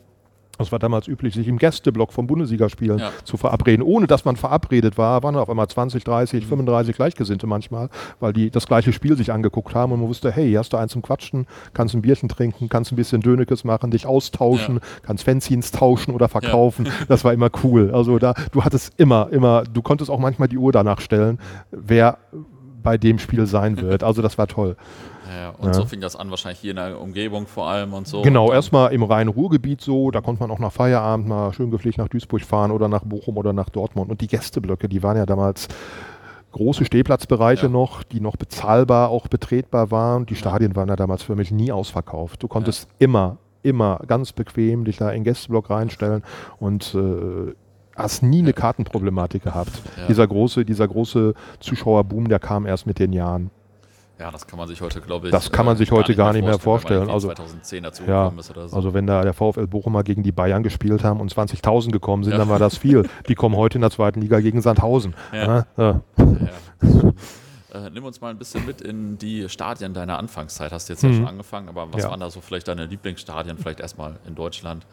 das war damals üblich, sich im Gästeblock vom Bundesligaspielen ja. zu verabreden. Ohne dass man verabredet war, waren auf einmal 20, 30, 35 Gleichgesinnte manchmal, weil die das gleiche Spiel sich angeguckt haben und man wusste, hey, hier hast du eins zum Quatschen, kannst ein Bierchen trinken, kannst ein bisschen Dönekes machen, dich austauschen, ja. kannst Fanzines tauschen oder verkaufen. Ja. Das war immer cool. Also da, du hattest immer, immer, du konntest auch manchmal die Uhr danach stellen, wer bei dem Spiel sein wird. Also das war toll. Ja, und ja. so fing das an, wahrscheinlich hier in der Umgebung vor allem und so. Genau, erstmal im Rhein-Ruhr-Gebiet so, da konnte man auch nach Feierabend mal schön gepflegt nach Duisburg fahren oder nach Bochum oder nach Dortmund. Und die Gästeblöcke, die waren ja damals große Stehplatzbereiche ja. noch, die noch bezahlbar auch betretbar waren. Die Stadien waren ja damals für mich nie ausverkauft. Du konntest immer, immer ganz bequem dich da in den Gästeblock reinstellen und äh, hast nie eine Kartenproblematik gehabt. Ja. Dieser große, dieser große Zuschauerboom, der kam erst mit den Jahren. Ja, das kann man sich heute, glaube ich, das kann man sich äh, heute gar nicht mehr vorstellen. Also 2010 dazu ja, ist oder so. Also wenn da der VfL Bochum mal gegen die Bayern gespielt haben und 20.000 gekommen sind, ja. dann war das viel. Die kommen heute in der zweiten Liga gegen Sandhausen. Ja. ja. Äh, nimm uns mal ein bisschen mit in die Stadien deiner Anfangszeit. Hast du jetzt ja mhm. schon angefangen, aber was waren da so vielleicht deine Lieblingsstadien, vielleicht erstmal in Deutschland?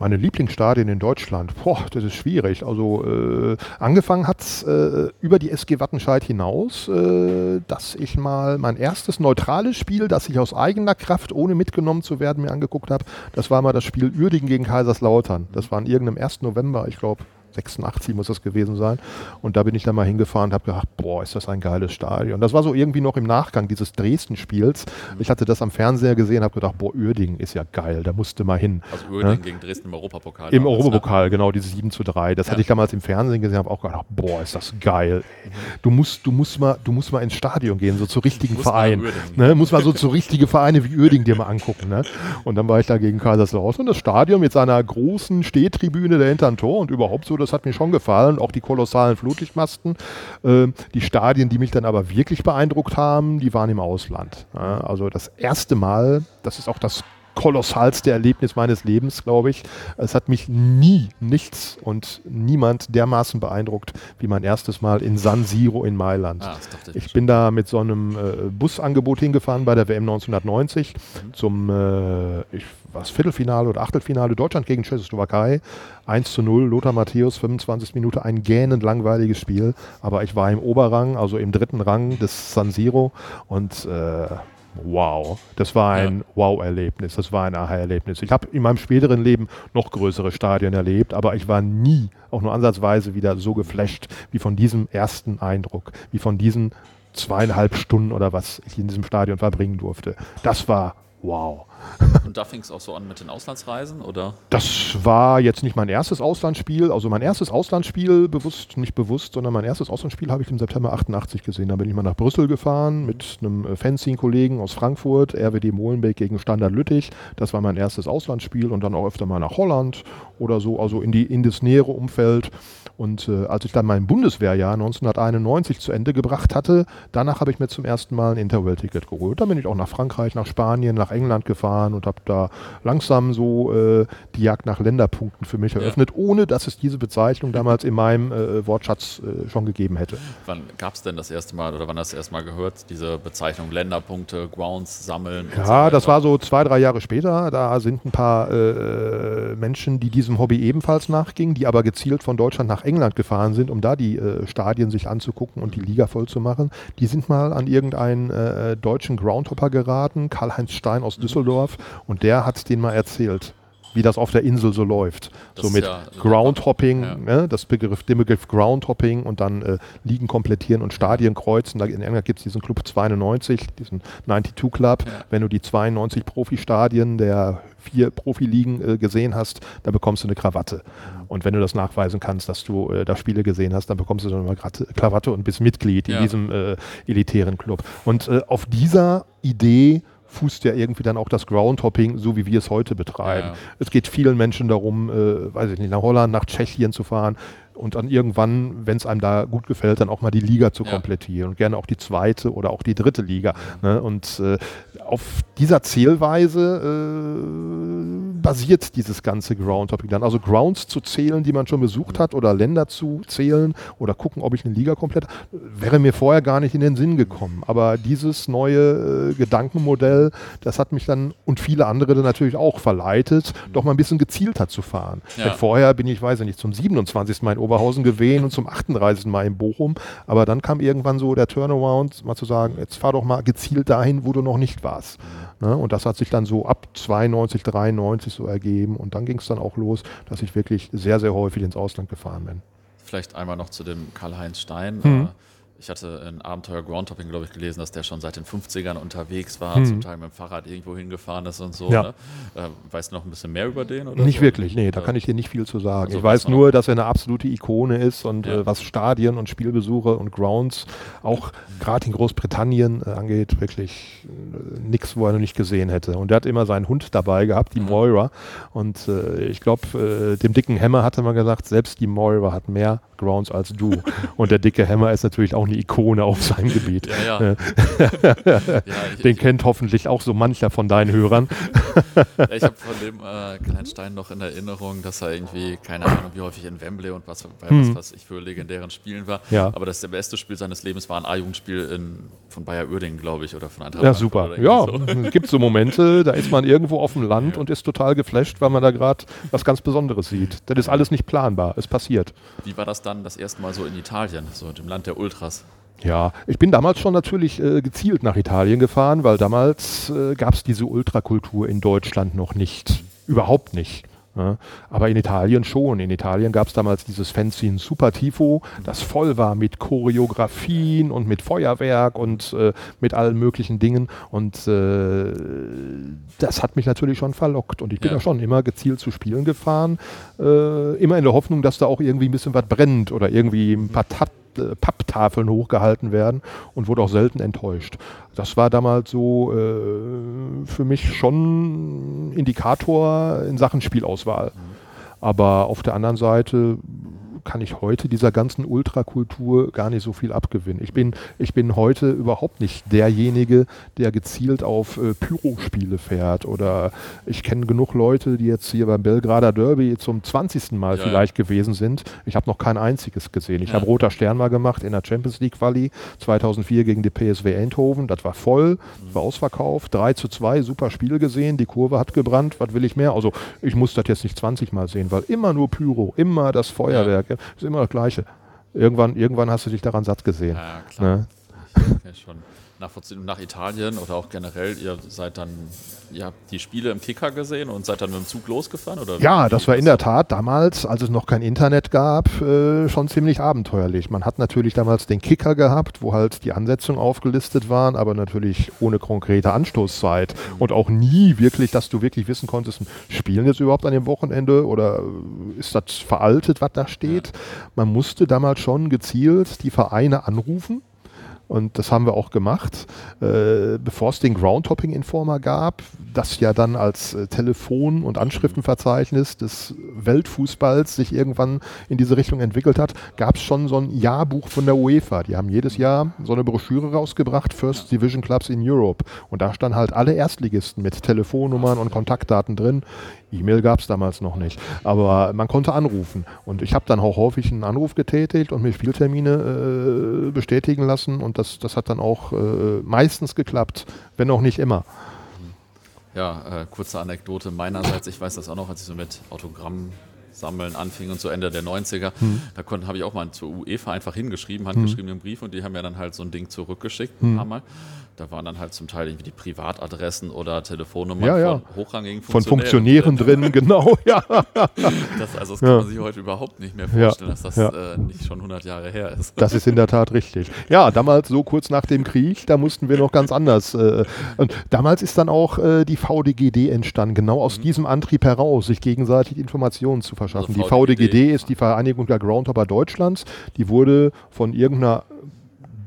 Meine Lieblingsstadien in Deutschland, boah, das ist schwierig. Also äh, angefangen hat es äh, über die SG Wattenscheid hinaus, äh, dass ich mal mein erstes neutrales Spiel, das ich aus eigener Kraft, ohne mitgenommen zu werden, mir angeguckt habe. Das war mal das Spiel Uerdingen gegen Kaiserslautern. Das war an irgendeinem 1. November, ich glaube 86 muss das gewesen sein. Und da bin ich dann mal hingefahren und habe gedacht, boah, ist das ein geiles Stadion. Das war so irgendwie noch im Nachgang dieses Dresden-Spiels. Mhm. Ich hatte das am Fernseher gesehen, habe gedacht, boah, Uerdingen ist ja geil, da musste mal hin. Also Uerdingen ja? gegen Dresden im Europapokal. Im Europapokal, ne? genau, dieses 7 zu 3. Das ja. hatte ich damals im Fernsehen gesehen, habe auch gedacht, boah, ist das geil. Mhm. Du musst, du musst mal, du musst mal ins Stadion gehen, so zu richtigen Vereinen. Ne? Muss mal so zu richtigen Vereine wie Uerdingen dir mal angucken. Ne? Und dann war ich da gegen Kaiserslautern und das Stadion mit seiner großen Stehtribüne dahinter ein Tor und überhaupt so, das hat mir schon gefallen, auch die kolossalen Flutlichtmasten. Äh, die Stadien, die mich dann aber wirklich beeindruckt haben, die waren im Ausland. Also das erste Mal, das ist auch das kolossalste Erlebnis meines Lebens, glaube ich. Es hat mich nie nichts und niemand dermaßen beeindruckt wie mein erstes Mal in San Siro in Mailand. Ah, ich bin da mit so einem äh, Busangebot hingefahren bei der WM 1990 mhm. zum äh, ich, was, Viertelfinale oder Achtelfinale Deutschland gegen Tschechoslowakei. 1 zu 0, Lothar Matthäus, 25 Minuten, ein gähnend langweiliges Spiel. Aber ich war im Oberrang, also im dritten Rang des San Siro und äh, wow. Das war ein ja. Wow-Erlebnis, das war ein Aha-Erlebnis. Ich habe in meinem späteren Leben noch größere Stadien erlebt, aber ich war nie auch nur ansatzweise wieder so geflasht wie von diesem ersten Eindruck, wie von diesen zweieinhalb Stunden oder was ich in diesem Stadion verbringen durfte. Das war wow. Und da fing es auch so an mit den Auslandsreisen, oder? Das war jetzt nicht mein erstes Auslandsspiel. Also mein erstes Auslandsspiel, bewusst, nicht bewusst, sondern mein erstes Auslandsspiel habe ich im September 88 gesehen. Da bin ich mal nach Brüssel gefahren mit einem äh, Fencing-Kollegen aus Frankfurt, RWD Molenbeek gegen Standard Lüttich. Das war mein erstes Auslandsspiel und dann auch öfter mal nach Holland oder so, also in, die, in das nähere Umfeld. Und äh, als ich dann mein Bundeswehrjahr 1991 zu Ende gebracht hatte, danach habe ich mir zum ersten Mal ein Interrail-Ticket geholt. Dann bin ich auch nach Frankreich, nach Spanien, nach England gefahren und habe da langsam so äh, die Jagd nach Länderpunkten für mich eröffnet, ja. ohne dass es diese Bezeichnung damals in meinem äh, Wortschatz äh, schon gegeben hätte. Wann gab es denn das erste Mal oder wann hast du das erste Mal gehört, diese Bezeichnung Länderpunkte, Grounds sammeln? Ja, so das war so zwei, drei Jahre später. Da sind ein paar äh, Menschen, die diesem Hobby ebenfalls nachgingen, die aber gezielt von Deutschland nach England gefahren sind, um da die äh, Stadien sich anzugucken und die Liga voll zu machen. Die sind mal an irgendeinen äh, deutschen Groundhopper geraten, Karl-Heinz Stein aus Düsseldorf, und der hat den mal erzählt wie das auf der Insel so läuft. Das so mit ja, Groundhopping, ja. ne, das Begriff, den Begriff Groundhopping und dann äh, Ligen komplettieren und Stadien kreuzen. Da in England gibt es diesen Club 92, diesen 92 Club. Ja. Wenn du die 92 Profi-Stadien der vier Profiligen äh, gesehen hast, dann bekommst du eine Krawatte. Mhm. Und wenn du das nachweisen kannst, dass du äh, da Spiele gesehen hast, dann bekommst du dann eine Krawatte und bist Mitglied in diesem äh, elitären Club. Und äh, auf dieser Idee fußt ja irgendwie dann auch das Groundhopping, so wie wir es heute betreiben. Ja. Es geht vielen Menschen darum, äh, weiß ich nicht, nach Holland, nach Tschechien zu fahren und dann irgendwann, wenn es einem da gut gefällt, dann auch mal die Liga zu ja. komplettieren und gerne auch die zweite oder auch die dritte Liga. Ne? Und äh, auf dieser Zählweise äh, basiert dieses ganze Groundhopping dann. Also Grounds zu zählen, die man schon besucht hat oder Länder zu zählen oder gucken, ob ich eine Liga komplett, wäre mir vorher gar nicht in den Sinn gekommen. Aber dieses neue äh, Gedankenmodell, das hat mich dann und viele andere dann natürlich auch verleitet, doch mal ein bisschen gezielter zu fahren. Ja. vorher bin ich, weiß ich nicht, zum 27. Mal in Oberhausen gewesen und zum 38. Mal in Bochum. Aber dann kam irgendwann so der Turnaround, mal zu sagen, jetzt fahr doch mal gezielt dahin, wo du noch nicht warst. Ne? Und das hat sich dann so ab 92, 93 so ergeben. Und dann ging es dann auch los, dass ich wirklich sehr, sehr häufig ins Ausland gefahren bin. Vielleicht einmal noch zu dem Karl-Heinz Stein. Mhm. Ich hatte in Abenteuer Groundtopping, glaube ich, gelesen, dass der schon seit den 50ern unterwegs war, hm. zum Teil mit dem Fahrrad irgendwo hingefahren ist und so. Ja. Ne? Äh, weißt du noch ein bisschen mehr über den? Nicht so? wirklich, nee, da kann ich dir nicht viel zu sagen. Also ich weiß nur, dass er eine absolute Ikone ist und ja. äh, was Stadien und Spielbesuche und Grounds, auch gerade in Großbritannien äh, angeht, wirklich äh, nichts, wo er noch nicht gesehen hätte. Und er hat immer seinen Hund dabei gehabt, die mhm. Moira. Und äh, ich glaube, äh, dem dicken Hammer hatte man gesagt, selbst die Moira hat mehr Grounds als du. und der dicke Hammer ist natürlich auch eine Ikone auf seinem Gebiet. Ja, ja. ja ich, Den kennt hoffentlich auch so mancher von deinen Hörern. ich habe von dem äh, Kleinstein noch in Erinnerung, dass er irgendwie, keine Ahnung, wie häufig in Wembley und was, hm. was, was ich für legendären Spielen war. Ja. Aber das der beste Spiel seines Lebens war ein A-Jugendspiel von Bayer Uerdingen, glaube ich, oder von Eintracht. Ja, super. Ja, so. es gibt so Momente, da ist man irgendwo auf dem Land ja. und ist total geflasht, weil man da gerade was ganz Besonderes sieht. Das ist alles nicht planbar. Es passiert. Wie war das dann das erste Mal so in Italien, so dem Land der Ultras? Ja, ich bin damals schon natürlich äh, gezielt nach Italien gefahren, weil damals äh, gab es diese Ultrakultur in Deutschland noch nicht. Überhaupt nicht. Ja, aber in Italien schon. In Italien gab es damals dieses Fanzine Super Tifo, das voll war mit Choreografien und mit Feuerwerk und äh, mit allen möglichen Dingen. Und äh, das hat mich natürlich schon verlockt. Und ich bin ja, ja schon immer gezielt zu Spielen gefahren, äh, immer in der Hoffnung, dass da auch irgendwie ein bisschen was brennt oder irgendwie ein paar Tat äh, Papptafeln hochgehalten werden und wurde auch selten enttäuscht. Das war damals so äh, für mich schon Indikator in Sachen Spielauswahl. Mhm. Aber auf der anderen Seite kann ich heute dieser ganzen Ultrakultur gar nicht so viel abgewinnen. Ich bin, ich bin heute überhaupt nicht derjenige, der gezielt auf äh, Pyro-Spiele fährt. Oder ich kenne genug Leute, die jetzt hier beim Belgrader Derby zum 20. Mal ja. vielleicht gewesen sind. Ich habe noch kein einziges gesehen. Ich ja. habe Roter Stern mal gemacht in der Champions League Quali 2004 gegen die PSW Eindhoven. Das war voll, mhm. war ausverkauft. 3 zu 2, super Spiel gesehen. Die Kurve hat gebrannt. Was will ich mehr? Also ich muss das jetzt nicht 20 Mal sehen, weil immer nur Pyro, immer das Feuerwerk. Ja ist immer das Gleiche. Irgendwann, irgendwann hast du dich daran satt gesehen. Ja, klar. Ne? Ja, schon nachvollziehen. Nach Italien oder auch generell, ihr seid dann, ihr habt die Spiele im Kicker gesehen und seid dann mit dem Zug losgefahren? Oder ja, das war in der Tat damals, als es noch kein Internet gab, äh, schon ziemlich abenteuerlich. Man hat natürlich damals den Kicker gehabt, wo halt die Ansetzungen aufgelistet waren, aber natürlich ohne konkrete Anstoßzeit mhm. und auch nie wirklich, dass du wirklich wissen konntest, spielen jetzt überhaupt an dem Wochenende oder ist das veraltet, was da steht? Ja. Man musste damals schon gezielt die Vereine anrufen und das haben wir auch gemacht, äh, bevor es den Groundtopping-Informer gab, das ja dann als äh, Telefon- und Anschriftenverzeichnis des Weltfußballs sich irgendwann in diese Richtung entwickelt hat, gab es schon so ein Jahrbuch von der UEFA. Die haben jedes Jahr so eine Broschüre rausgebracht, First Division Clubs in Europe. Und da standen halt alle Erstligisten mit Telefonnummern und Kontaktdaten drin. E-Mail gab es damals noch nicht, aber man konnte anrufen. Und ich habe dann auch häufig einen Anruf getätigt und mir Spieltermine äh, bestätigen lassen. Und das, das hat dann auch äh, meistens geklappt, wenn auch nicht immer. Ja, äh, kurze Anekdote meinerseits. Ich weiß das auch noch, als ich so mit Autogramm sammeln anfing und so Ende der 90er. Hm. Da habe ich auch mal zur UEFA einfach hingeschrieben, handgeschriebenen hm. Brief und die haben mir dann halt so ein Ding zurückgeschickt, ein hm. paar Mal. Da waren dann halt zum Teil irgendwie die Privatadressen oder Telefonnummern ja, ja. von hochrangigen Von Funktionären drin, genau, ja. Das, also das kann man sich heute überhaupt nicht mehr vorstellen, dass das äh, nicht schon 100 Jahre her ist. Das ist in der Tat richtig. Ja, damals so kurz nach dem Krieg, da mussten wir noch ganz anders. Äh, und damals ist dann auch äh, die VDGD entstanden, genau aus mhm. diesem Antrieb heraus, sich gegenseitig Informationen zu verschaffen. Also VDGD, die VDGD ist die Vereinigung der Groundhopper Deutschlands. Die wurde von irgendeiner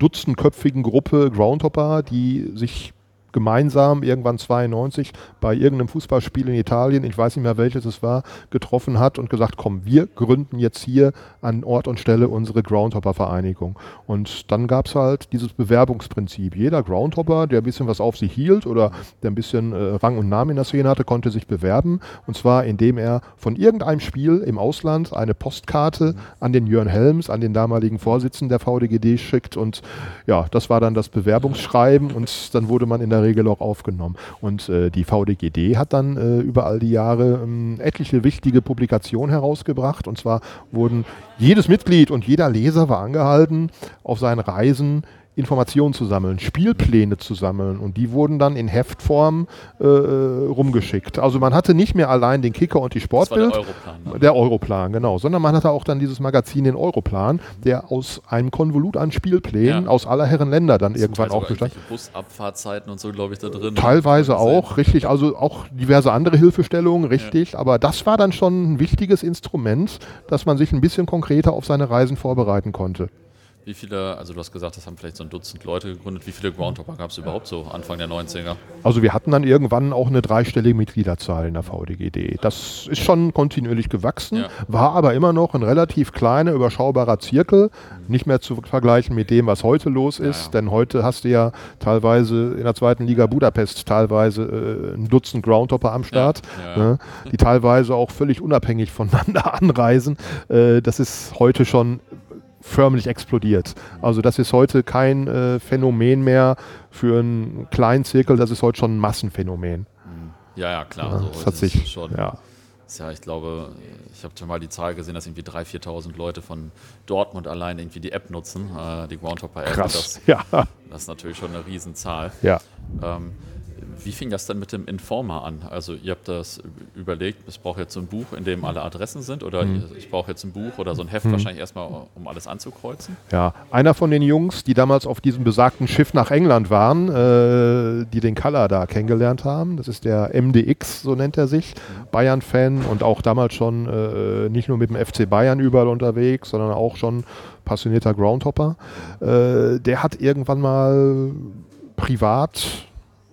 dutzendköpfigen Gruppe Groundhopper, die sich gemeinsam irgendwann 92 bei irgendeinem Fußballspiel in Italien, ich weiß nicht mehr welches es war, getroffen hat und gesagt, komm, wir gründen jetzt hier an Ort und Stelle unsere Groundhopper-Vereinigung. Und dann gab es halt dieses Bewerbungsprinzip. Jeder Groundhopper, der ein bisschen was auf sich hielt oder der ein bisschen äh, Rang und Namen in der Szene hatte, konnte sich bewerben. Und zwar, indem er von irgendeinem Spiel im Ausland eine Postkarte an den Jörn Helms, an den damaligen Vorsitzenden der VDGD schickt. Und ja, das war dann das Bewerbungsschreiben und dann wurde man in der Regel auch aufgenommen. Und äh, die VDGD hat dann äh, über all die Jahre ähm, etliche wichtige Publikationen herausgebracht. Und zwar wurden jedes Mitglied und jeder Leser war angehalten, auf seinen Reisen Informationen zu sammeln, Spielpläne zu sammeln und die wurden dann in Heftform äh, rumgeschickt. Also man hatte nicht mehr allein den Kicker und die Sportbild. der Europlan. Ne? Der Europlan, genau. Sondern man hatte auch dann dieses Magazin, den Europlan, der aus einem Konvolut an Spielplänen ja. aus aller Herren Länder dann das irgendwann auch bestand. Busabfahrtzeiten und so, glaube ich, da drin. Teilweise auch, richtig. Also auch diverse andere Hilfestellungen, richtig. Ja. Aber das war dann schon ein wichtiges Instrument, dass man sich ein bisschen konkreter auf seine Reisen vorbereiten konnte. Wie viele, also du hast gesagt, das haben vielleicht so ein Dutzend Leute gegründet. Wie viele Groundhopper gab es überhaupt so Anfang der 90er? Also wir hatten dann irgendwann auch eine dreistellige Mitgliederzahl in der VDGD. Das ist schon kontinuierlich gewachsen, ja. war aber immer noch ein relativ kleiner, überschaubarer Zirkel. Nicht mehr zu vergleichen mit dem, was heute los ist, ja, ja. denn heute hast du ja teilweise in der zweiten Liga Budapest teilweise äh, ein Dutzend Groundhopper am Start, ne, die teilweise auch völlig unabhängig voneinander anreisen. Äh, das ist heute schon förmlich explodiert. Also das ist heute kein äh, Phänomen mehr für einen kleinen Zirkel, das ist heute schon ein Massenphänomen. Ja, ja, klar. Ja, also, das hat sich schon. Ja. Ja, ich glaube, ich habe schon mal die Zahl gesehen, dass irgendwie 3.000, 4.000 Leute von Dortmund allein irgendwie die App nutzen, äh, die Groundhopper-App. Krass, das, ja. Das ist natürlich schon eine Riesenzahl. Ja. Ähm, wie fing das dann mit dem Informer an? Also ihr habt das überlegt, es braucht jetzt so ein Buch, in dem alle Adressen sind oder mhm. ich brauche jetzt ein Buch oder so ein Heft mhm. wahrscheinlich erstmal, um alles anzukreuzen? Ja, einer von den Jungs, die damals auf diesem besagten Schiff nach England waren, äh, die den Color da kennengelernt haben, das ist der MDX, so nennt er sich, mhm. Bayern-Fan und auch damals schon äh, nicht nur mit dem FC Bayern überall unterwegs, sondern auch schon passionierter Groundhopper. Äh, der hat irgendwann mal privat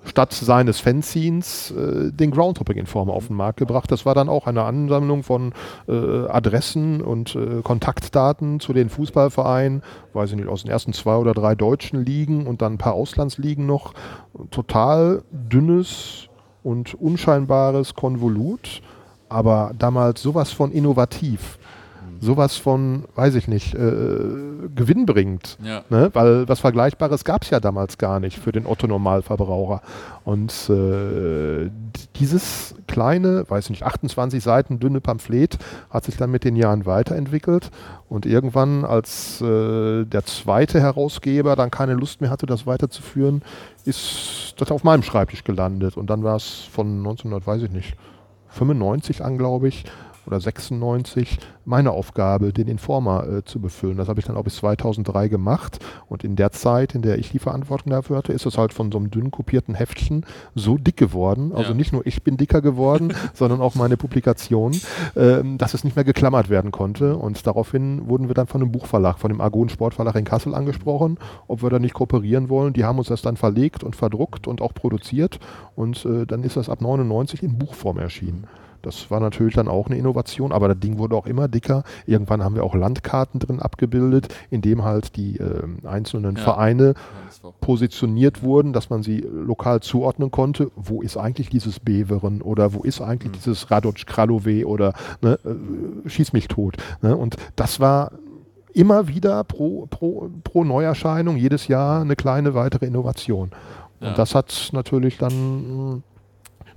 statt seines Fanzines äh, den Groundhopping-Informer auf den Markt gebracht. Das war dann auch eine Ansammlung von äh, Adressen und äh, Kontaktdaten zu den Fußballvereinen, weiß ich nicht, aus den ersten zwei oder drei deutschen Ligen und dann ein paar Auslandsligen noch. Total dünnes und unscheinbares Konvolut, aber damals sowas von innovativ sowas von, weiß ich nicht, äh, gewinnbringend. Ja. Ne? Weil was Vergleichbares gab es ja damals gar nicht für den Otto-Normalverbraucher. Und äh, dieses kleine, weiß ich nicht, 28 Seiten dünne Pamphlet hat sich dann mit den Jahren weiterentwickelt. Und irgendwann, als äh, der zweite Herausgeber dann keine Lust mehr hatte, das weiterzuführen, ist das auf meinem Schreibtisch gelandet. Und dann war es von 1900, weiß ich nicht, 95 an, glaube ich, oder 96 meine Aufgabe, den Informer äh, zu befüllen. Das habe ich dann auch bis 2003 gemacht und in der Zeit, in der ich die Verantwortung dafür hatte, ist es halt von so einem dünn kopierten Heftchen so dick geworden. Also ja. nicht nur ich bin dicker geworden, sondern auch meine Publikation, äh, dass es nicht mehr geklammert werden konnte. Und daraufhin wurden wir dann von einem Buchverlag, von dem Argon Sportverlag in Kassel angesprochen, ob wir da nicht kooperieren wollen. Die haben uns das dann verlegt und verdruckt und auch produziert und äh, dann ist das ab 99 in Buchform erschienen. Das war natürlich dann auch eine Innovation, aber das Ding wurde auch immer dicker. Irgendwann haben wir auch Landkarten drin abgebildet, in dem halt die äh, einzelnen ja. Vereine positioniert wurden, dass man sie lokal zuordnen konnte. Wo ist eigentlich dieses Beveren oder wo ist eigentlich mhm. dieses Radoc Kralove oder ne, äh, Schieß mich tot. Ne? Und das war immer wieder pro, pro, pro Neuerscheinung jedes Jahr eine kleine weitere Innovation. Und ja. das hat natürlich dann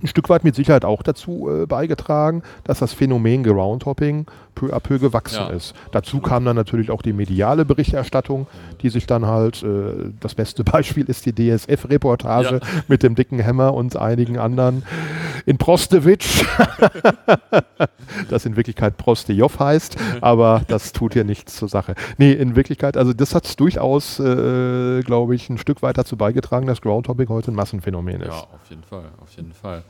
ein Stück weit mit Sicherheit auch dazu äh, beigetragen, dass das Phänomen Groundhopping peu à peu gewachsen ja. ist. Dazu kam dann natürlich auch die mediale Berichterstattung, die sich dann halt, äh, das beste Beispiel ist die DSF-Reportage ja. mit dem dicken Hämmer und einigen anderen in Prostewitsch, das in Wirklichkeit Prostejov heißt, aber das tut hier nichts zur Sache. Nee, in Wirklichkeit, also das hat durchaus, äh, glaube ich, ein Stück weit dazu beigetragen, dass Groundhopping heute ein Massenphänomen ist. Ja, auf jeden Fall, auf jeden Fall.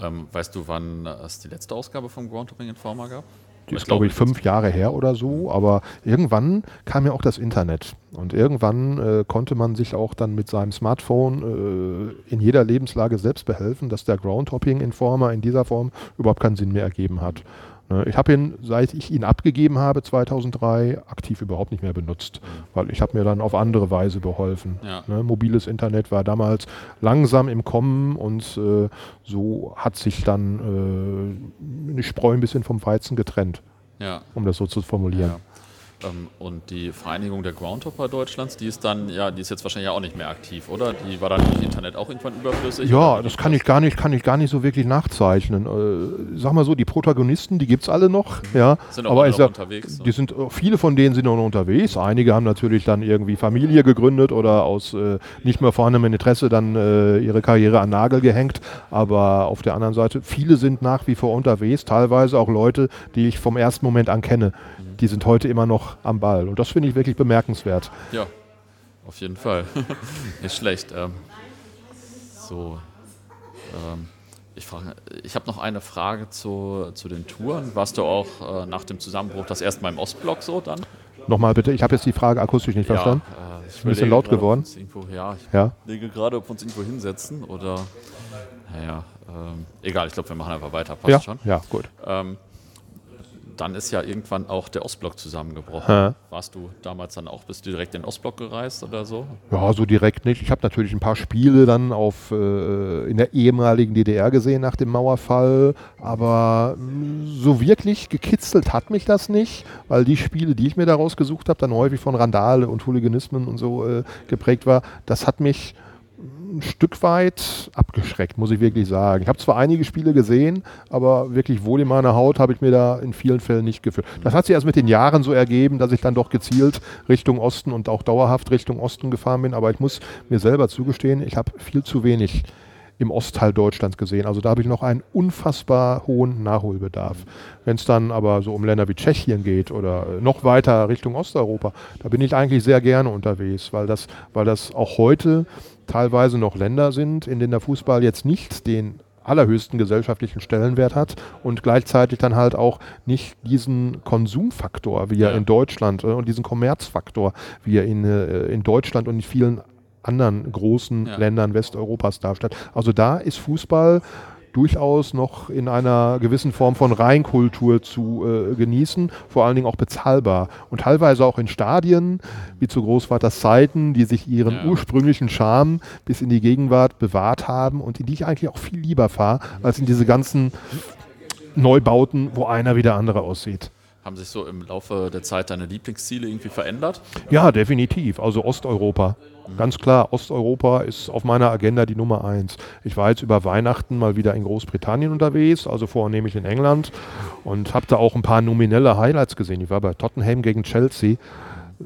Ähm, weißt du, wann es die letzte Ausgabe vom Groundhopping Informer gab? Die ist, glaube ich, fünf Jahre her oder so. Aber irgendwann kam ja auch das Internet. Und irgendwann äh, konnte man sich auch dann mit seinem Smartphone äh, in jeder Lebenslage selbst behelfen, dass der Groundhopping-Informer in dieser Form überhaupt keinen Sinn mehr ergeben hat. Ne, ich habe ihn, seit ich ihn abgegeben habe, 2003, aktiv überhaupt nicht mehr benutzt, weil ich habe mir dann auf andere Weise beholfen. Ja. Ne, mobiles Internet war damals langsam im Kommen und äh, so hat sich dann äh, eine Spreu ein bisschen vom Weizen getrennt, ja. um das so zu formulieren. Ja. Ähm, und die Vereinigung der Groundhopper Deutschlands, die ist dann, ja, die ist jetzt wahrscheinlich auch nicht mehr aktiv, oder? Die war dann im Internet auch irgendwann überflüssig? Ja, das kann ich gar nicht, kann ich gar nicht so wirklich nachzeichnen. Äh, sag mal so, die Protagonisten, die gibt es alle noch, mhm. ja. Sind auch aber noch sag, unterwegs. Die sind, äh, viele von denen sind noch unterwegs. Einige haben natürlich dann irgendwie Familie gegründet oder aus äh, nicht mehr vorhandenem Interesse dann äh, ihre Karriere an Nagel gehängt. Aber auf der anderen Seite, viele sind nach wie vor unterwegs, teilweise auch Leute, die ich vom ersten Moment an kenne. Die sind heute immer noch am Ball. Und das finde ich wirklich bemerkenswert. Ja, auf jeden Fall. Nicht schlecht. Ähm, so. Ähm, ich, ich habe noch eine Frage zu, zu den Touren. Warst du auch äh, nach dem Zusammenbruch das erste Mal im Ostblock so dann? Nochmal bitte, ich habe jetzt die Frage akustisch nicht verstanden. Ja, äh, ich Ist ein bisschen laut gerade, geworden. Irgendwo, ja, ich Ja. lege gerade, ob wir uns irgendwo hinsetzen oder. Naja, ähm, egal, ich glaube, wir machen einfach weiter. Passt Ja, schon. ja, gut. Ähm, dann ist ja irgendwann auch der Ostblock zusammengebrochen. Ja. Warst du damals dann auch, bist du direkt in den Ostblock gereist oder so? Ja, so direkt nicht. Ich habe natürlich ein paar Spiele dann auf, äh, in der ehemaligen DDR gesehen nach dem Mauerfall, aber mh, so wirklich gekitzelt hat mich das nicht, weil die Spiele, die ich mir daraus gesucht habe, dann häufig von Randale und Hooliganismen und so äh, geprägt war, das hat mich ein Stück weit abgeschreckt, muss ich wirklich sagen. Ich habe zwar einige Spiele gesehen, aber wirklich wohl in meiner Haut habe ich mir da in vielen Fällen nicht gefühlt. Das hat sich erst mit den Jahren so ergeben, dass ich dann doch gezielt Richtung Osten und auch dauerhaft Richtung Osten gefahren bin. Aber ich muss mir selber zugestehen, ich habe viel zu wenig im Ostteil Deutschlands gesehen. Also da habe ich noch einen unfassbar hohen Nachholbedarf. Wenn es dann aber so um Länder wie Tschechien geht oder äh, noch weiter Richtung Osteuropa, da bin ich eigentlich sehr gerne unterwegs, weil das, weil das auch heute teilweise noch Länder sind, in denen der Fußball jetzt nicht den allerhöchsten gesellschaftlichen Stellenwert hat und gleichzeitig dann halt auch nicht diesen Konsumfaktor, wie er Ja. in Deutschland äh, und diesen Kommerzfaktor, wie er in, äh, in Deutschland und in vielen anderen großen Ja. Ländern Westeuropas darstellt. Also da ist Fußball durchaus noch in einer gewissen Form von Reinkultur zu äh, genießen, vor allen Dingen auch bezahlbar und teilweise auch in Stadien wie zu Großvaters Zeiten, die sich ihren Ja. ursprünglichen Charme bis in die Gegenwart bewahrt haben und in die ich eigentlich auch viel lieber fahre, als in diese ganzen Neubauten, wo einer wie der andere aussieht. Haben sich so im Laufe der Zeit deine Lieblingsziele irgendwie verändert? Ja, definitiv. Also Osteuropa. Ganz klar, Osteuropa ist auf meiner Agenda die Nummer eins. Ich war jetzt über Weihnachten mal wieder in Großbritannien unterwegs, also vornehmlich in England und habe da auch ein paar nominelle Highlights gesehen. Ich war bei Tottenham gegen Chelsea.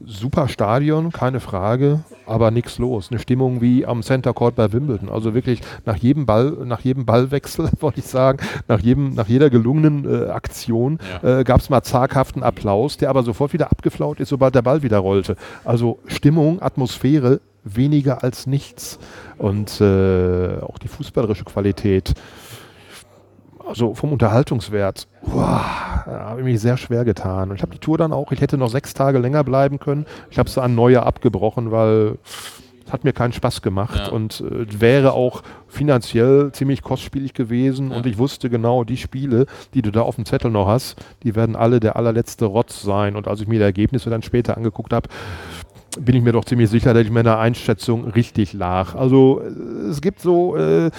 Super Stadion, keine Frage, aber nichts los. Eine Stimmung wie am Center Court bei Wimbledon. Also wirklich nach jedem Ball, nach jedem Ballwechsel, wollte ich sagen, nach jedem, nach jeder gelungenen äh, Aktion Ja. äh, gab es mal zaghaften Applaus, der aber sofort wieder abgeflaut ist, sobald der Ball wieder rollte. Also Stimmung, Atmosphäre, weniger als nichts. Und äh, auch die fußballerische Qualität. Also vom Unterhaltungswert, habe ich mich sehr schwer getan. Und ich habe die Tour dann auch, ich hätte noch sechs Tage länger bleiben können. Ich habe sie an Neujahr abgebrochen, weil es hat mir keinen Spaß gemacht Ja. und äh, wäre auch finanziell ziemlich kostspielig gewesen. Ja. Und ich wusste genau, die Spiele, die du da auf dem Zettel noch hast, die werden alle der allerletzte Rotz sein. Und als ich mir die Ergebnisse dann später angeguckt habe, bin ich mir doch ziemlich sicher, dass ich meiner Einschätzung richtig lag. Also es gibt so äh,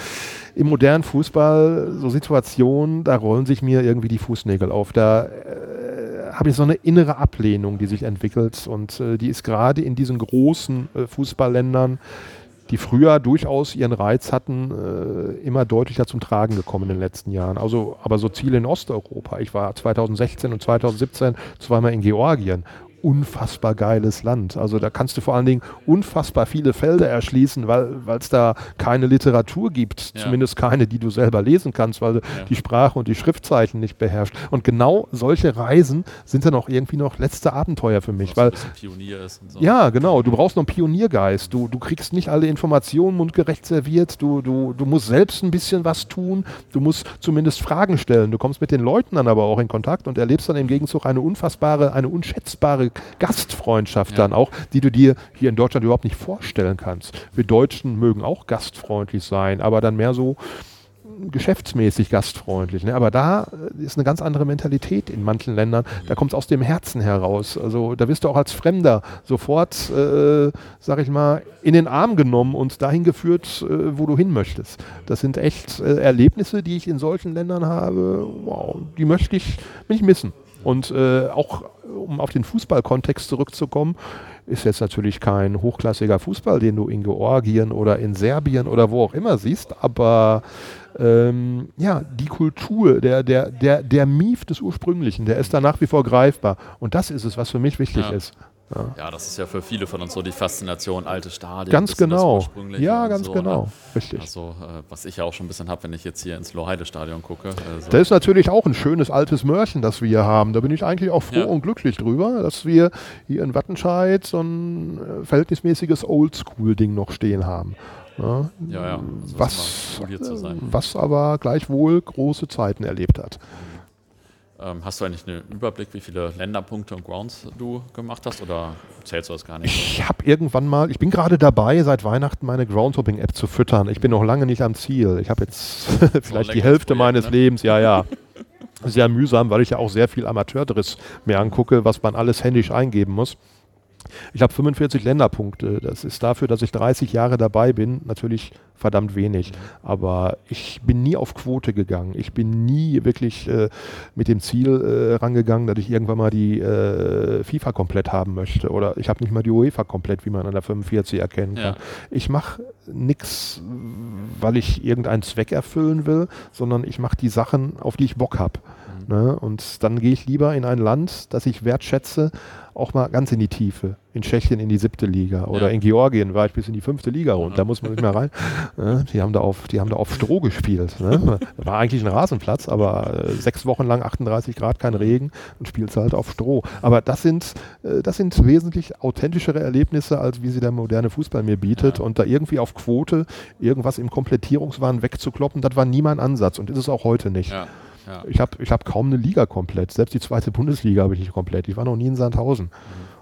im modernen Fußball so Situationen, da rollen sich mir irgendwie die Fußnägel auf. Da äh, habe ich so eine innere Ablehnung, die sich entwickelt und äh, die ist gerade in diesen großen äh, Fußballländern, die früher durchaus ihren Reiz hatten, äh, immer deutlicher zum Tragen gekommen in den letzten Jahren. Also, aber so Ziele in Osteuropa. Ich war 2016 und 2017 zweimal in Georgien unfassbar geiles Land. Also da kannst du vor allen Dingen unfassbar viele Felder erschließen, weil es da keine Literatur gibt, Ja. zumindest keine, die du selber lesen kannst, weil du Ja. die Sprache und die Schriftzeichen nicht beherrschst. Und genau solche Reisen sind dann auch irgendwie noch letzte Abenteuer für mich, weil ein Pionier ist und so. ja, genau. Du brauchst noch einen Pioniergeist. Du, du kriegst nicht alle Informationen mundgerecht serviert. Du, du, du musst selbst ein bisschen was tun. Du musst zumindest Fragen stellen. Du kommst mit den Leuten dann aber auch in Kontakt und erlebst dann im Gegenzug eine unfassbare, eine unschätzbare Gastfreundschaft Ja. dann auch, die du dir hier in Deutschland überhaupt nicht vorstellen kannst. Wir Deutschen mögen auch gastfreundlich sein, aber dann mehr so geschäftsmäßig gastfreundlich. Ne? Aber da äh, ist eine ganz andere Mentalität in manchen Ländern. Da kommt es aus dem Herzen heraus. Also da wirst du auch als Fremder sofort, äh, sag ich mal, in den Arm genommen und dahin geführt, äh, wo du hin möchtest. Das sind echt äh, Erlebnisse, die ich in solchen Ländern habe. Wow, die möchte ich nicht missen. Und äh, auch, um auf den Fußballkontext zurückzukommen, ist jetzt natürlich kein hochklassiger Fußball, den du in Georgien oder in Serbien oder wo auch immer siehst, aber ähm, ja, die Kultur, der, der, der, der Mief des Ursprünglichen, der ist da nach wie vor greifbar. Und das ist es, was für mich wichtig Ja. ist. Ja, das ist ja für viele von uns so die Faszination, alte Stadien. Ganz genau. Ja, ganz so, genau. Ne? Richtig. Also, äh, was ich ja auch schon ein bisschen habe, wenn ich jetzt hier ins Loheide-Stadion gucke. Also, Das ist natürlich auch ein schönes altes Mörchen, das wir hier haben. Da bin ich eigentlich auch froh Ja. und glücklich drüber, dass wir hier in Wattenscheid so ein äh, verhältnismäßiges Oldschool-Ding noch stehen haben. Ja, ja, ja. Also, was, was aber gleichwohl große Zeiten erlebt hat. Ähm, hast du eigentlich einen Überblick, wie viele Länderpunkte und Grounds du gemacht hast oder zählst du das gar nicht? Ich habe irgendwann mal, ich bin gerade dabei, seit Weihnachten meine Groundhopping-App zu füttern. Ich bin noch lange nicht am Ziel. Ich habe jetzt vielleicht die Hälfte Projekt, meines ne? Lebens, ja, ja. Sehr mühsam, weil ich ja auch sehr viel Amateurdriss mir angucke, was man alles händisch eingeben muss. Ich habe 45 Länderpunkte. Das ist dafür, dass ich 30 Jahre dabei bin, natürlich verdammt wenig. Aber ich bin nie auf Quote gegangen. Ich bin nie wirklich äh, mit dem Ziel äh, rangegangen, dass ich irgendwann mal die äh, FIFA komplett haben möchte. Oder ich habe nicht mal die UEFA komplett, wie man an der 45 erkennen kann. Ja. Ich mache nichts, weil ich irgendeinen Zweck erfüllen will, sondern ich mache die Sachen, auf die ich Bock habe. Mhm. Ne? Und dann gehe ich lieber in ein Land, das ich wertschätze, auch mal ganz in die Tiefe. In Tschechien in die siebte Liga oder ja. in Georgien war ich bis in die fünfte Liga rund. Da muss man nicht mehr rein. Ne? Die haben da auf, die haben da auf Stroh gespielt. Ne? War eigentlich ein Rasenplatz, aber äh, sechs Wochen lang 38 Grad, kein Regen und spielst halt auf Stroh. Aber das sind, äh, das sind wesentlich authentischere Erlebnisse, als wie sie der moderne Fußball mir bietet. Ja. Und da irgendwie auf Quote irgendwas im Komplettierungswahn wegzukloppen, das war nie mein Ansatz und ist es auch heute nicht. Ja. Ja. Ich habe ich hab kaum eine Liga komplett. Selbst die zweite Bundesliga habe ich nicht komplett. Ich war noch nie in Sandhausen. Mhm.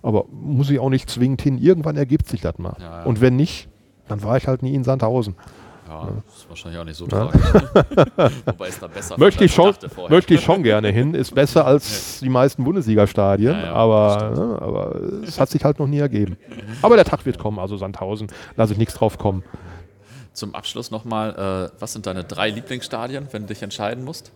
Aber muss ich auch nicht zwingend hin. Irgendwann ergibt sich das mal. Ja, ja. Und wenn nicht, dann war ich halt nie in Sandhausen. Ja, ist wahrscheinlich auch nicht so tragisch. Wobei es da besser möchte ich, schon, möchte ich schon gerne hin. Ist besser als die meisten Bundesliga-Stadien. aber, ne, aber es hat sich halt noch nie ergeben. Aber der Tag wird kommen. Also Sandhausen, lasse ich nichts drauf kommen. Zum Abschluss nochmal, äh, was sind deine drei Lieblingsstadien, wenn du dich entscheiden musst?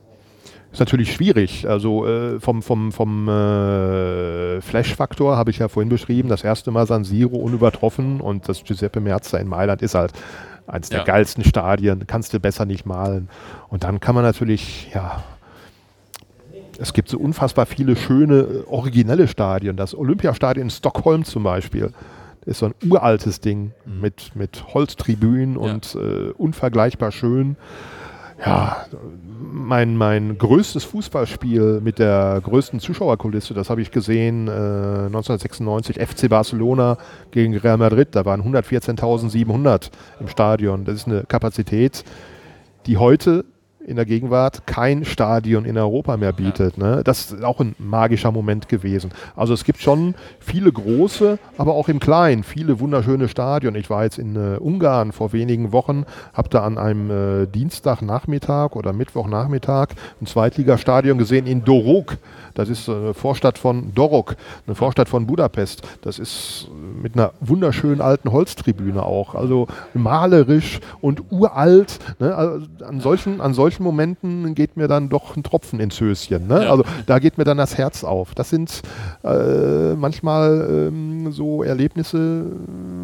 Ist natürlich schwierig. Also äh, vom, vom, vom äh, Flash-Faktor habe ich ja vorhin beschrieben, das erste Mal San Siro unübertroffen und das Giuseppe Meazza in Mailand ist halt eines ja. der geilsten Stadien, kannst du besser nicht malen. Und dann kann man natürlich, ja, es gibt so unfassbar viele schöne, originelle Stadien. Das Olympiastadion in Stockholm zum Beispiel ist so ein uraltes Ding mhm. mit, mit Holztribünen ja. und äh, unvergleichbar schön ja, mein, mein größtes Fußballspiel mit der größten Zuschauerkulisse, das habe ich gesehen äh, 1996, FC Barcelona gegen Real Madrid. Da waren 114.700 im Stadion. Das ist eine Kapazität, die heute in der Gegenwart kein Stadion in Europa mehr bietet. Ne? Das ist auch ein magischer Moment gewesen. Also es gibt schon viele große, aber auch im Kleinen viele wunderschöne Stadien. Ich war jetzt in äh, Ungarn vor wenigen Wochen, habe da an einem äh, Dienstagnachmittag oder Mittwochnachmittag ein Zweitligastadion gesehen in Doruk. Das ist eine Vorstadt von Dorok, eine Vorstadt von Budapest. Das ist mit einer wunderschönen alten Holztribüne auch. Also malerisch und uralt. Ne? Also an, solchen, an solchen Momenten geht mir dann doch ein Tropfen ins Höschen. Ne? Ja. Also da geht mir dann das Herz auf. Das sind äh, manchmal ähm, so Erlebnisse,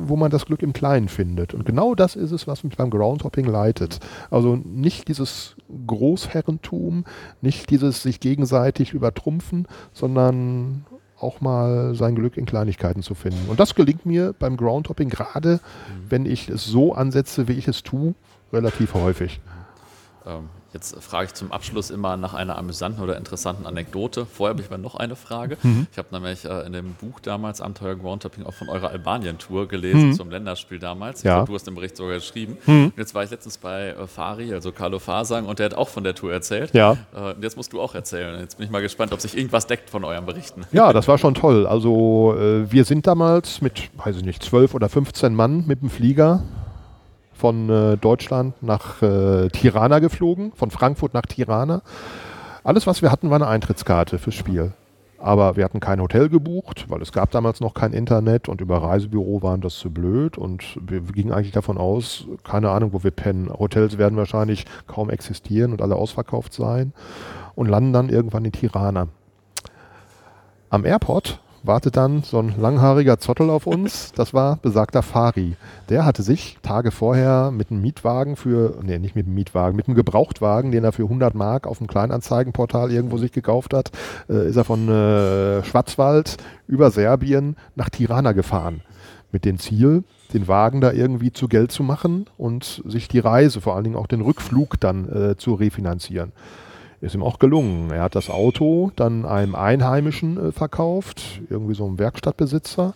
wo man das Glück im Kleinen findet. Und genau das ist es, was mich beim Groundhopping leitet. Also nicht dieses Großherrentum, nicht dieses sich gegenseitig übertrumpfen, sondern auch mal sein Glück in Kleinigkeiten zu finden. Und das gelingt mir beim Groundhopping gerade, mhm. wenn ich es so ansetze, wie ich es tue, relativ häufig. Ähm, Jetzt frage ich zum Abschluss immer nach einer amüsanten oder interessanten Anekdote. Vorher habe ich mal noch eine Frage. Mhm. Ich habe nämlich äh, in dem Buch damals, Abenteuer Groundtopping, auch von eurer Albanien-Tour gelesen, mhm. zum Länderspiel damals. Ja. Glaub, du hast den Bericht sogar geschrieben. Mhm. Jetzt war ich letztens bei äh, Fari, also Carlo Fasang, und der hat auch von der Tour erzählt. Ja. Äh, und jetzt musst du auch erzählen. Jetzt bin ich mal gespannt, ob sich irgendwas deckt von euren Berichten. Ja, das war schon toll. Also äh, wir sind damals mit, weiß ich nicht, 12 oder 15 Mann mit dem Flieger von äh, Deutschland nach äh, Tirana geflogen, von Frankfurt nach Tirana. Alles, was wir hatten, war eine Eintrittskarte fürs Spiel. Aber wir hatten kein Hotel gebucht, weil es gab damals noch kein Internet und über Reisebüro waren das zu blöd und wir gingen eigentlich davon aus, keine Ahnung, wo wir pennen. Hotels werden wahrscheinlich kaum existieren und alle ausverkauft sein und landen dann irgendwann in Tirana. Am Airport wartet dann so ein langhaariger Zottel auf uns. Das war besagter Fari. Der hatte sich Tage vorher mit einem Mietwagen für, nee, nicht mit einem Mietwagen, mit einem Gebrauchtwagen, den er für 100 Mark auf dem Kleinanzeigenportal irgendwo sich gekauft hat, äh, ist er von äh, Schwarzwald über Serbien nach Tirana gefahren. Mit dem Ziel, den Wagen da irgendwie zu Geld zu machen und sich die Reise, vor allen Dingen auch den Rückflug dann äh, zu refinanzieren. Ist ihm auch gelungen. Er hat das Auto dann einem Einheimischen äh, verkauft, irgendwie so einem Werkstattbesitzer,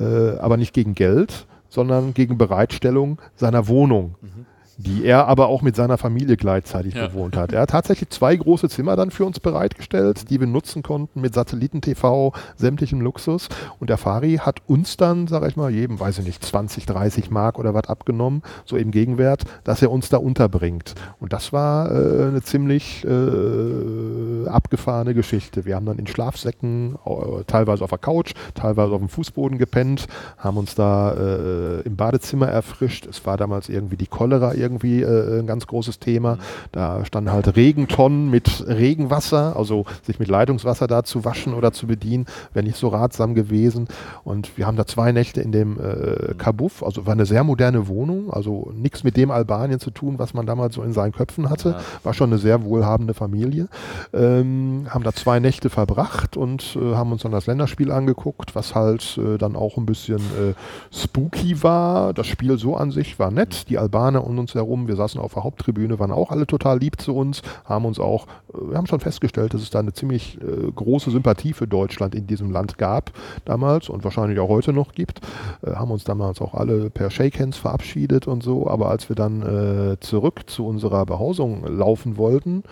äh, aber nicht gegen Geld, sondern gegen Bereitstellung seiner Wohnung. Mhm. Die er aber auch mit seiner Familie gleichzeitig Ja. bewohnt hat. Er hat tatsächlich zwei große Zimmer dann für uns bereitgestellt, die wir nutzen konnten mit Satelliten-TV, sämtlichem Luxus. Und der Fari hat uns dann, sag ich mal, jedem, weiß ich nicht, 20, 30 Mark oder was abgenommen, so im Gegenwert, dass er uns da unterbringt. Und das war äh, eine ziemlich äh, abgefahrene Geschichte. Wir haben dann in Schlafsäcken, äh, teilweise auf der Couch, teilweise auf dem Fußboden gepennt, haben uns da äh, im Badezimmer erfrischt. Es war damals irgendwie die Cholera irgendwie äh, ein ganz großes Thema. Da standen halt Regentonnen mit Regenwasser, also sich mit Leitungswasser da zu waschen oder zu bedienen, wäre nicht so ratsam gewesen. Und wir haben da zwei Nächte in dem äh, Kabuff, also war eine sehr moderne Wohnung, also nichts mit dem Albanien zu tun, was man damals so in seinen Köpfen hatte. War schon eine sehr wohlhabende Familie. Ähm, haben da zwei Nächte verbracht und äh, haben uns dann das Länderspiel angeguckt, was halt äh, dann auch ein bisschen äh, spooky war. Das Spiel so an sich war nett. Die Albaner um uns herum, wir saßen auf der Haupttribüne, waren auch alle total lieb zu uns, haben uns auch, äh, wir haben schon festgestellt, dass es da eine ziemlich äh, große Sympathie für Deutschland in diesem Land gab damals und wahrscheinlich auch heute noch gibt. Äh, haben uns damals auch alle per Shakehands verabschiedet und so. Aber als wir dann äh, zurück zu unserer Behausung laufen wollten,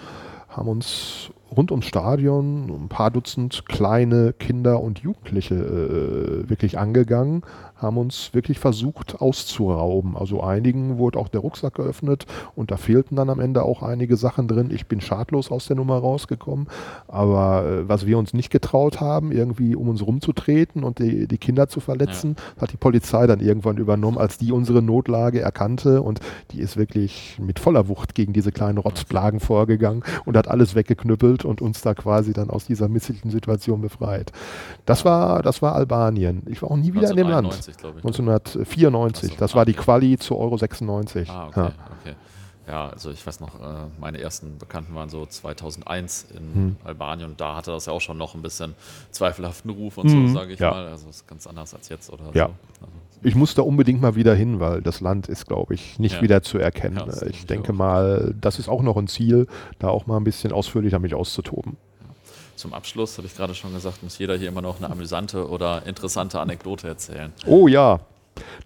haben uns rund ums Stadion ein paar Dutzend kleine Kinder und Jugendliche äh, wirklich angegangen, haben uns wirklich versucht auszurauben. Also einigen wurde auch der Rucksack geöffnet und da fehlten dann am Ende auch einige Sachen drin. Ich bin schadlos aus der Nummer rausgekommen, aber äh, was wir uns nicht getraut haben, irgendwie um uns rumzutreten und die, die Kinder zu verletzen, hat die Polizei dann irgendwann übernommen, als die unsere Notlage erkannte und die ist wirklich mit voller Wucht gegen diese kleinen Rotzplagen vorgegangen und hat alles weggeknüppelt und uns da quasi dann aus dieser misslichen Situation befreit. Das war, das war Albanien. Ich war auch nie wieder in dem Land. 1991, glaube ich. 1994. Ach so, Das war die. Quali zu Euro 96. Ah, okay, Ja. okay. Ja, also ich weiß noch, äh, meine ersten Bekannten waren so 2001 in Hm. Albanien und da hatte das ja auch schon noch ein bisschen zweifelhaften Ruf und Mhm, so, sage ich ja. mal. Also ist ganz anders als jetzt oder Ja. so. Also, Ich muss da unbedingt mal wieder hin, weil das Land ist, glaube ich, nicht Ja. wieder zu erkennen. Ja, ich denke auch. mal, das ist auch noch ein Ziel, da auch mal ein bisschen ausführlicher mich auszutoben. Zum Abschluss, habe ich gerade schon gesagt, muss jeder hier immer noch eine amüsante oder interessante Anekdote erzählen. Oh ja,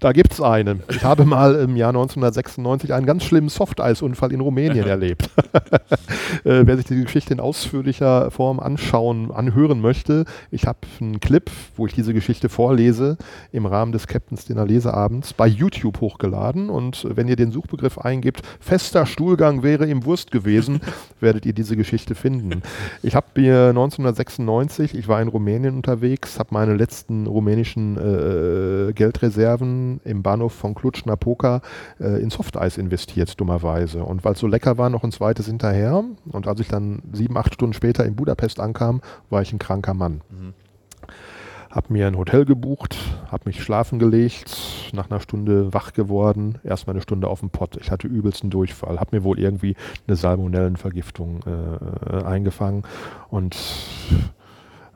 da gibt es eine. Ich habe mal im Jahr 1996 einen ganz schlimmen Softeisunfall in Rumänien erlebt. äh, wer sich die Geschichte in ausführlicher Form anschauen, anhören möchte, ich habe einen Clip, wo ich diese Geschichte vorlese, im Rahmen des Captains Dinner Leseabends bei YouTube hochgeladen. Und wenn ihr den Suchbegriff eingibt, fester Stuhlgang wäre im Wurst gewesen, werdet ihr diese Geschichte finden. Ich habe mir 1996, ich war in Rumänien unterwegs, habe meine letzten rumänischen äh, Geldreserven im Bahnhof von Cluj-Napoca äh, in Softeis investiert, dummerweise. Und weil es so lecker war, noch ein zweites hinterher. Und als ich dann sieben, acht Stunden später in Budapest ankam, war ich ein kranker Mann. Mhm. Hab mir ein Hotel gebucht, hab mich schlafen gelegt, nach einer Stunde wach geworden, erstmal eine Stunde auf dem Pott. Ich hatte übelsten Durchfall, hab mir wohl irgendwie eine Salmonellenvergiftung äh, eingefangen und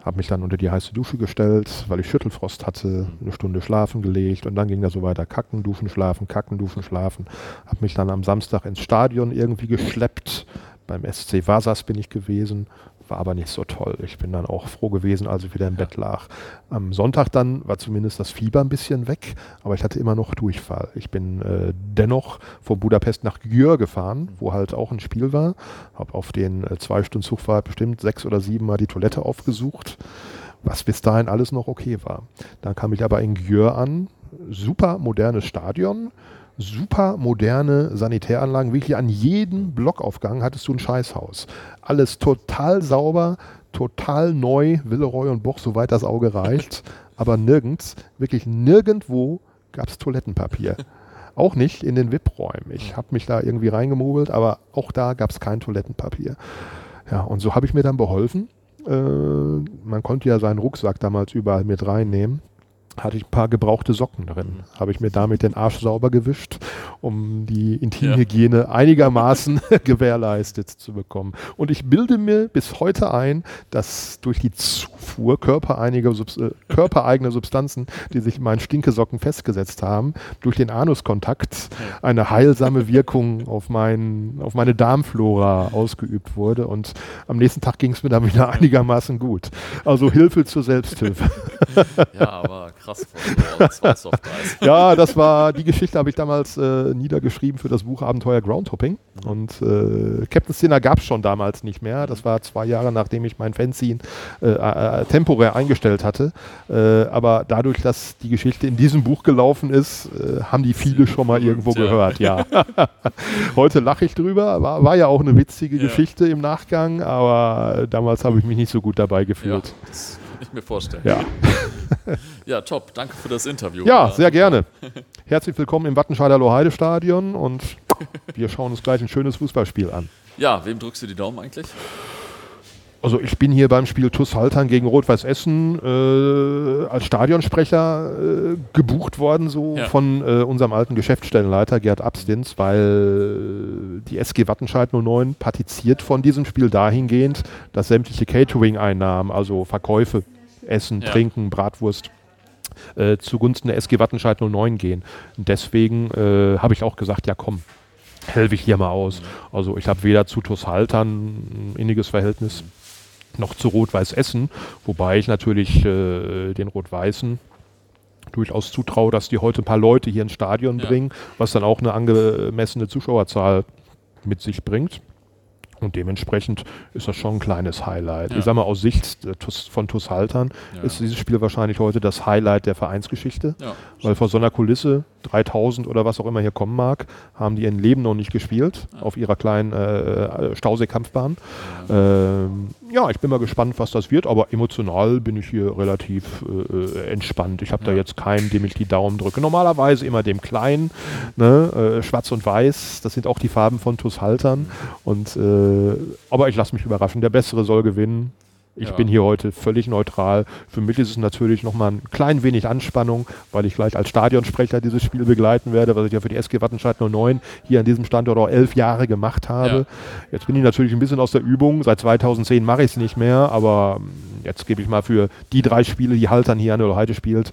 habe mich dann unter die heiße Dusche gestellt, weil ich Schüttelfrost hatte, eine Stunde schlafen gelegt und dann ging das so weiter, kacken, duschen, schlafen, kacken, duschen, schlafen. Habe mich dann am Samstag ins Stadion irgendwie geschleppt. Beim SC Vasas bin ich gewesen, war aber nicht so toll. Ich bin dann auch froh gewesen, als ich wieder im Bett lag. Am Sonntag dann war zumindest das Fieber ein bisschen weg, aber ich hatte immer noch Durchfall. Ich bin äh, dennoch von Budapest nach Győr gefahren, wo halt auch ein Spiel war. Habe auf den äh, zwei Stunden Zugfahrt bestimmt sechs oder sieben Mal die Toilette aufgesucht, was bis dahin alles noch okay war. Dann kam ich aber in Győr an, super modernes Stadion, super moderne Sanitäranlagen. Wirklich an jedem Blockaufgang hattest du ein Scheißhaus. Alles total sauber, total neu, Villeroy und Boch, soweit das Auge reicht. Aber nirgends, wirklich nirgendwo gab es Toilettenpapier. Auch nicht in den VIP-Räumen. Ich habe mich da irgendwie reingemogelt, aber auch da gab es kein Toilettenpapier. Ja, und so habe ich mir dann beholfen. Äh, man konnte ja seinen Rucksack damals überall mit reinnehmen hatte ich ein paar gebrauchte Socken drin. Habe ich mir damit den Arsch sauber gewischt, um die Intimhygiene einigermaßen gewährleistet zu bekommen. Und ich bilde mir bis heute ein, dass durch die Zufuhr körpereiniger Subs äh, körpereigener Substanzen, die sich in meinen Stinkesocken festgesetzt haben, durch den Anuskontakt eine heilsame Wirkung auf, mein, auf meine Darmflora ausgeübt wurde. Und am nächsten Tag ging es mir dann wieder einigermaßen gut. Also Hilfe zur Selbsthilfe. Ja, aber krass, von zwei Softeis. ja, das war, die Geschichte habe ich damals äh, äh, niedergeschrieben für das Buch Abenteuer Groundhopping. Mhm. Und äh, Captain Sinner gab es schon damals nicht mehr. Das war zwei Jahre, nachdem ich mein Fanzine äh, äh, temporär eingestellt hatte. Äh, aber dadurch, dass die Geschichte in diesem Buch gelaufen ist, äh, haben die viele schon mal irgendwo ja. gehört. Ja. Heute lache ich drüber. War, war, ja auch eine witzige ja. Geschichte im Nachgang, aber damals habe ich mich nicht so gut dabei gefühlt. Ja, ich mir vorstellen. Ja. ja, top. Danke für das Interview. Ja, sehr gerne. Herzlich willkommen im Wattenscheider Loheide-Stadion und wir schauen uns gleich ein schönes Fußballspiel an. Ja, wem drückst du die Daumen eigentlich? Also ich bin hier beim Spiel TuS Haltern gegen Rot-Weiß Essen äh, als Stadionsprecher äh, gebucht worden, so ja. von äh, unserem alten Geschäftsstellenleiter Gerd Abstins, weil die SG Wattenscheid 09 partiziert von diesem Spiel dahingehend, dass sämtliche Catering-Einnahmen, also Verkäufe, Essen, ja. Trinken, Bratwurst, äh, zugunsten der SG Wattenscheid 09 gehen. Und deswegen äh, habe ich auch gesagt, ja komm, helfe ich hier mal aus. Mhm. Also ich habe weder zu TuS Haltern ein inniges Verhältnis, mhm noch zu Rot-Weiß Essen, wobei ich natürlich äh, den Rot-Weißen durchaus zutraue, dass die heute ein paar Leute hier ins Stadion ja. bringen, was dann auch eine angemessene Zuschauerzahl mit sich bringt. Und dementsprechend ist das schon ein kleines Highlight. Ja. Ich sage mal, aus Sicht äh, von TuS Haltern ja. ist dieses Spiel wahrscheinlich heute das Highlight der Vereinsgeschichte. Weil vor so einer Kulisse, 3000 oder was auch immer hier kommen mag, haben die ihr Leben noch nicht gespielt auf ihrer kleinen äh, Stausee-Kampfbahn. Ähm, ja, ich bin mal gespannt, was das wird, aber emotional bin ich hier relativ äh, äh entspannt. Ich habe da jetzt keinen, dem ich die Daumen drücke. Normalerweise immer dem Kleinen, ne? äh, schwarz und weiß, das sind auch die Farben von TuS Haltern. Und, äh, aber ich lasse mich überraschen. Der Bessere soll gewinnen. Ich ja. bin hier heute völlig neutral. Für mich ist es natürlich nochmal ein klein wenig Anspannung, weil ich gleich als Stadionsprecher dieses Spiel begleiten werde, was ich ja für die SG Wattenscheid 09 hier an diesem Standort auch elf Jahre gemacht habe. Ja. Jetzt bin ich natürlich ein bisschen aus der Übung. Seit 2010 mache ich es nicht mehr, aber jetzt gebe ich mal für die drei Spiele, die Haltern hier an der Heide spielt,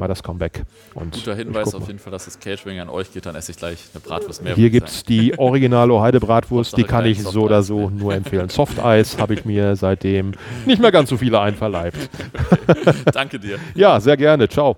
mal das Comeback. Und Guter Hinweis auf jeden Fall, dass das Catering an euch geht, dann esse ich gleich eine Bratwurst mehr. Hier gibt es die originale Heide Bratwurst, die kann ich so oder so nur empfehlen. Soft Eis habe ich mir seitdem nicht mehr ganz so viele einverleibt. Danke dir. Ja, sehr gerne. Ciao.